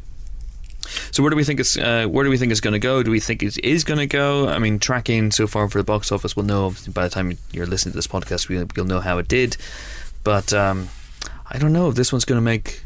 So where do we think it's uh, where do we think it's going to go? Do we think it is going to go? I mean, tracking so far for the box office, we'll know by the time you're listening to this podcast, we'll, we'll know how it did. But um, I don't know if this one's going to make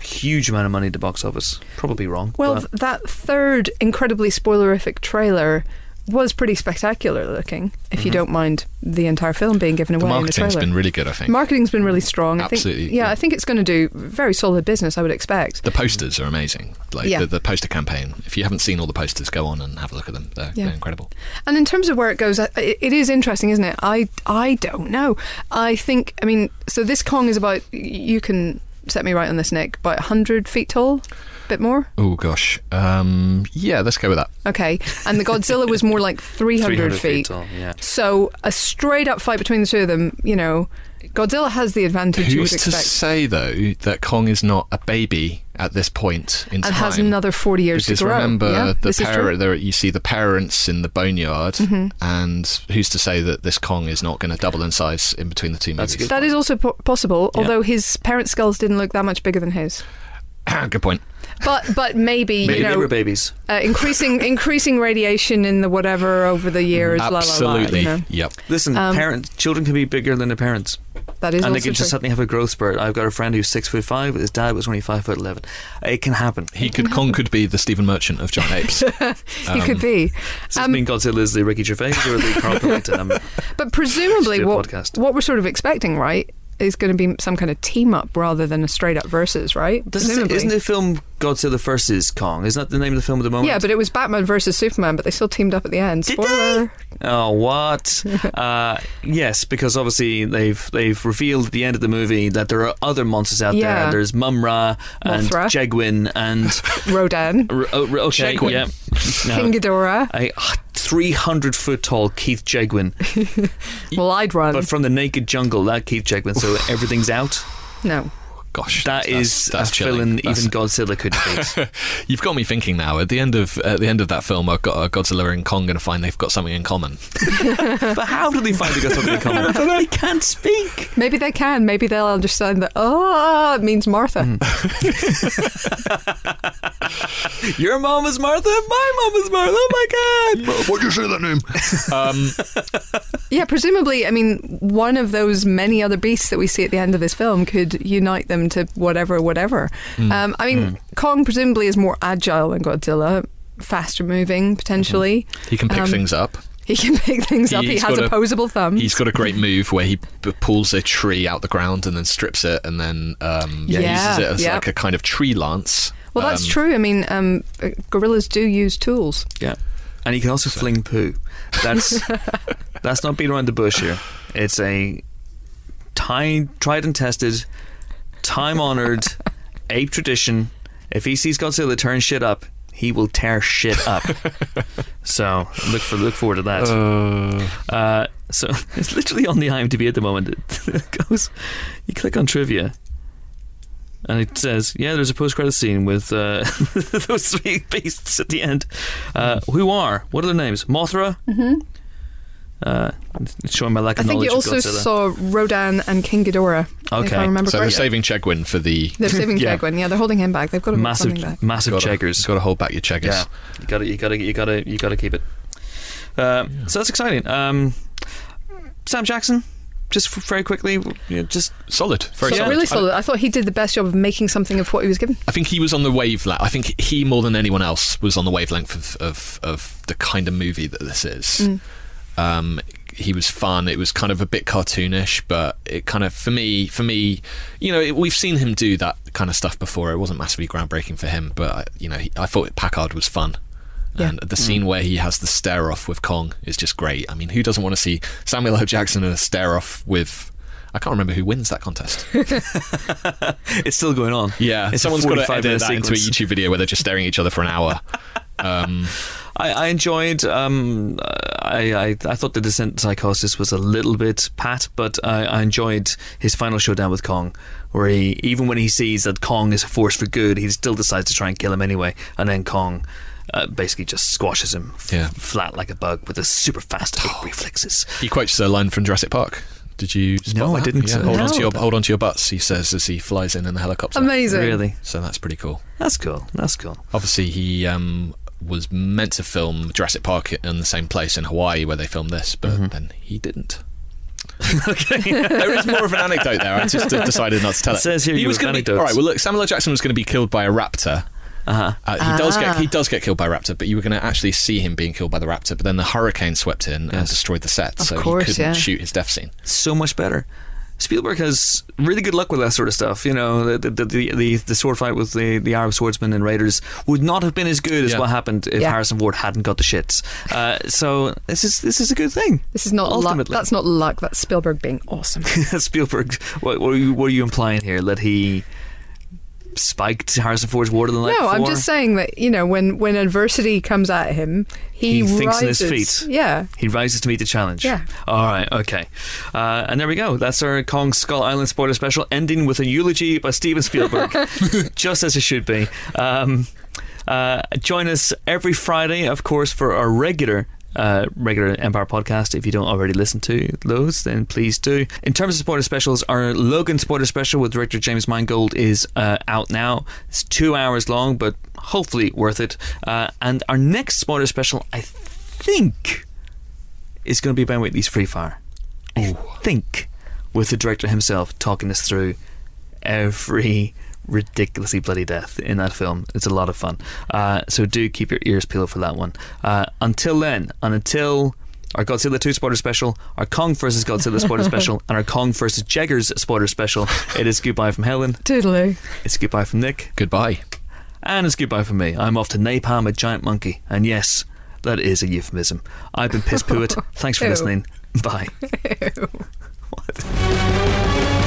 a huge amount of money at the box office. Probably wrong. Well, but- that third incredibly spoilerific trailer was pretty spectacular looking. If you don't mind the entire film being given Mm-hmm. The away in the marketing's trailer. been really good. I think Marketing's been really strong. I Absolutely, think, yeah, yeah. I think it's going to do very solid business. I would expect. the posters are amazing. Like Yeah. the, the poster campaign. If you haven't seen all the posters, go on and have a look at them. They're, Yeah. they're incredible. And in terms of where it goes, it, it is interesting, isn't it? I I don't know. I think. I mean, so this Kong is about. You can set me right on this, Nick. About hundred feet tall, A bit more. Oh gosh. Um, yeah, let's go with that. Okay, and the Godzilla was more like three hundred 300 feet. tall. Yeah. So a straight up fight between the two of them. You know, Godzilla has the advantage. you would Who's to expect, say though that Kong is not a baby at this point in and time? And has another forty years because to grow. remember yeah, the parent, there, you see the parents in the boneyard Mm-hmm. and who's to say that this Kong is not going to double in size in between the two That's movies? good. That is also po- possible, Yeah. although his parents' skulls didn't look that much bigger than his. good point. But but maybe, Maybe you they know were babies. uh, increasing increasing radiation in the whatever over the years. La, la, la, Absolutely. you know. Yep. Listen, Um, parents, children can be bigger than their parents, That is and they also can just true. suddenly have a growth spurt. I've got a friend who's six foot five. His dad was only five foot eleven. It can happen. He could Kong could be the Stephen Merchant of giant apes. he could be. Does Um, mean Godzilla is the Ricky Gervais or the Carl Pilkington? Um, But presumably, Should do a what podcast. what we're sort of expecting, right, is going to be some kind of team up rather than a straight up versus, right? Doesn't, isn't the film Godzilla versus Kong? Isn't that the name of the film at the moment? Yeah, but it was Batman versus Superman, but they still teamed up at the end. Spoiler. Oh, what? uh, yes, because obviously they've they've revealed at the end of the movie that there are other monsters out yeah. there. There's Mumra and Mothra. Chegwin and Rodan. R- oh, okay, Chegwin. yeah. No. King Ghidorah. I, oh, 300 foot tall Keith Chegwin. well, I'd run. But from the naked jungle, that Keith Chegwin. So everything's out? No. Gosh, That that's- is that's a chilling. villain That's- even Godzilla couldn't beat. You've got me thinking now. At the end of at the end of that film, I've got uh, Godzilla and Kong going to find they've got something in common. but how do they find they got something in common? they can't speak. Maybe they can. Maybe they'll understand that. Oh, it means Martha. Mm. Your mom is Martha. My mom is Martha. Oh my god. Why'd you say that name? um, Yeah, presumably, I mean, one of those many other beasts that we see at the end of this film could unite them to whatever, whatever. Hmm. Um, I mean, Kong presumably is more agile than Godzilla, faster moving potentially. he can pick Um, things up. He can pick things up. He has got a- opposable thumbs. He's got a great move where he b- pulls a tree out the ground and then strips it and then um, yeah, Yeah, uses it as yep. like a kind of tree lance. well, that's Um, true. I mean, um, gorillas do use tools. Yeah, and he can also fling poo. That's that's not being around the bush here. It's a time, tried and tested, time honored ape tradition. If he sees Godzilla turn shit up, he will tear shit up. so look for look forward to that. Uh, so it's literally on the IMDb at the moment. It goes, you click on trivia, and it says, "Yeah, there's a post-credit scene with uh, those three beasts at the end. Uh, who are? What are their names? Mothra. Mm-hmm. Uh, showing my lack of I of think you also Godzilla. saw Rodan and King Ghidorah. If Okay. I remember So they're saving Chegwin for the. They're saving Yeah. Chegwin. Yeah, they're holding him back. They've got to hold something back. massive, massive Gotta, Cheggers. Got to hold back your Cheggers. Yeah, you got to, you got to, you got to, you got to, you got to keep it. Uh, So that's exciting. Um, Sam Jackson, just very quickly, you know, just Solid. Very Yeah. solid. Really solid. I thought he did the best job of making something of what he was given. I think he was on the wavelength. I think he more than anyone else was on the wavelength of of, of the kind of movie that this is. Um, he was fun. It was kind of a bit cartoonish, but it kind of for me, for me, you know, it, we've seen him do that kind of stuff before. It wasn't massively groundbreaking for him, but I- you know, he, I thought Packard was fun. Yeah. And the scene where he has the stare off with Kong is just great. I mean, who doesn't want to see Samuel L. Jackson in a stare off with? I can't remember who wins that contest. it's still going on. Yeah, It's a someone's got to 45 edit minute that into a. YouTube video where they're just staring at each other for an hour. Um, I, I enjoyed. Um, I, I I thought the descent to psychosis was a little bit pat, but I, I enjoyed his final showdown with Kong, where he even when he sees that Kong is a force for good, he still decides to try and kill him anyway, and then Kong. Uh, basically, just squashes him f- Yeah. flat like a bug with his super fast ape reflexes. he quotes a line from Jurassic Park. Did you? spot No, I didn't. Yeah, hold on to your hold on to your butts. He says as he flies in in the helicopter. Amazing. Really, So that's pretty cool. that's cool. That's cool. Obviously, he um, was meant to film Jurassic Park in the same place in Hawaii where they filmed this, but Mm-hmm. then he didn't. okay, there is more of an anecdote there. I just uh, decided not to tell it. It says here he was going to be anecdotes. all right. Well, look, Samuel L. Jackson was going to be killed by a raptor. Uh huh. Uh, he does get Ah. he does get killed by a raptor, but you were going to actually see him being killed by the raptor. But then the hurricane swept in and destroyed the set, Of so course, he couldn't yeah. shoot his death scene. so much better. Spielberg has really good luck with that sort of stuff. You know, the the, the, the, the sword fight with the, the Arab swordsman and Raiders would not have been as good as Yeah. what happened if Yeah. Harrison Ford hadn't got the shits. Uh, so this is this is a good thing. This is not luck. That's not luck. That's Spielberg being awesome. Spielberg. What, what, are you, what are you implying here? That he spiked Harrison Ford's water the Night. no, I'm just saying that you know when when adversity comes at him, he, He thinks on his rises. feet. Yeah. He rises to meet the challenge. Yeah. All right. Okay. Uh, and there we go. That's our Kong Skull Island spoiler special, ending with a eulogy by Steven Spielberg, just as it should be. Um, uh, join us every Friday, of course, for our regular. Uh, regular Empire podcast. If you don't already listen to those, then please do. In terms of spoiler specials, our Logan spoiler special with director James Mangold is uh, out now. It's two hours long, but hopefully worth it. Uh, and our next spoiler special, I think, is going to be Ben Wheatley's Free Fire. I think with the director himself talking us through every ridiculously bloody death in that film. It's a lot of fun. Uh, so do keep your ears peeled for that one. Uh, until then, and until our Godzilla 2 spoiler special, our Kong versus Godzilla spoiler special, and our Kong versus Cheggers spoiler special, it is goodbye from Helen, Toodaloo. it's goodbye from Nick, Goodbye. and it's goodbye from me. I'm off to napalm a giant monkey, and yes, that is a euphemism. I've been Piss Pooit. Thanks for Ew. listening. Bye. Ew. What?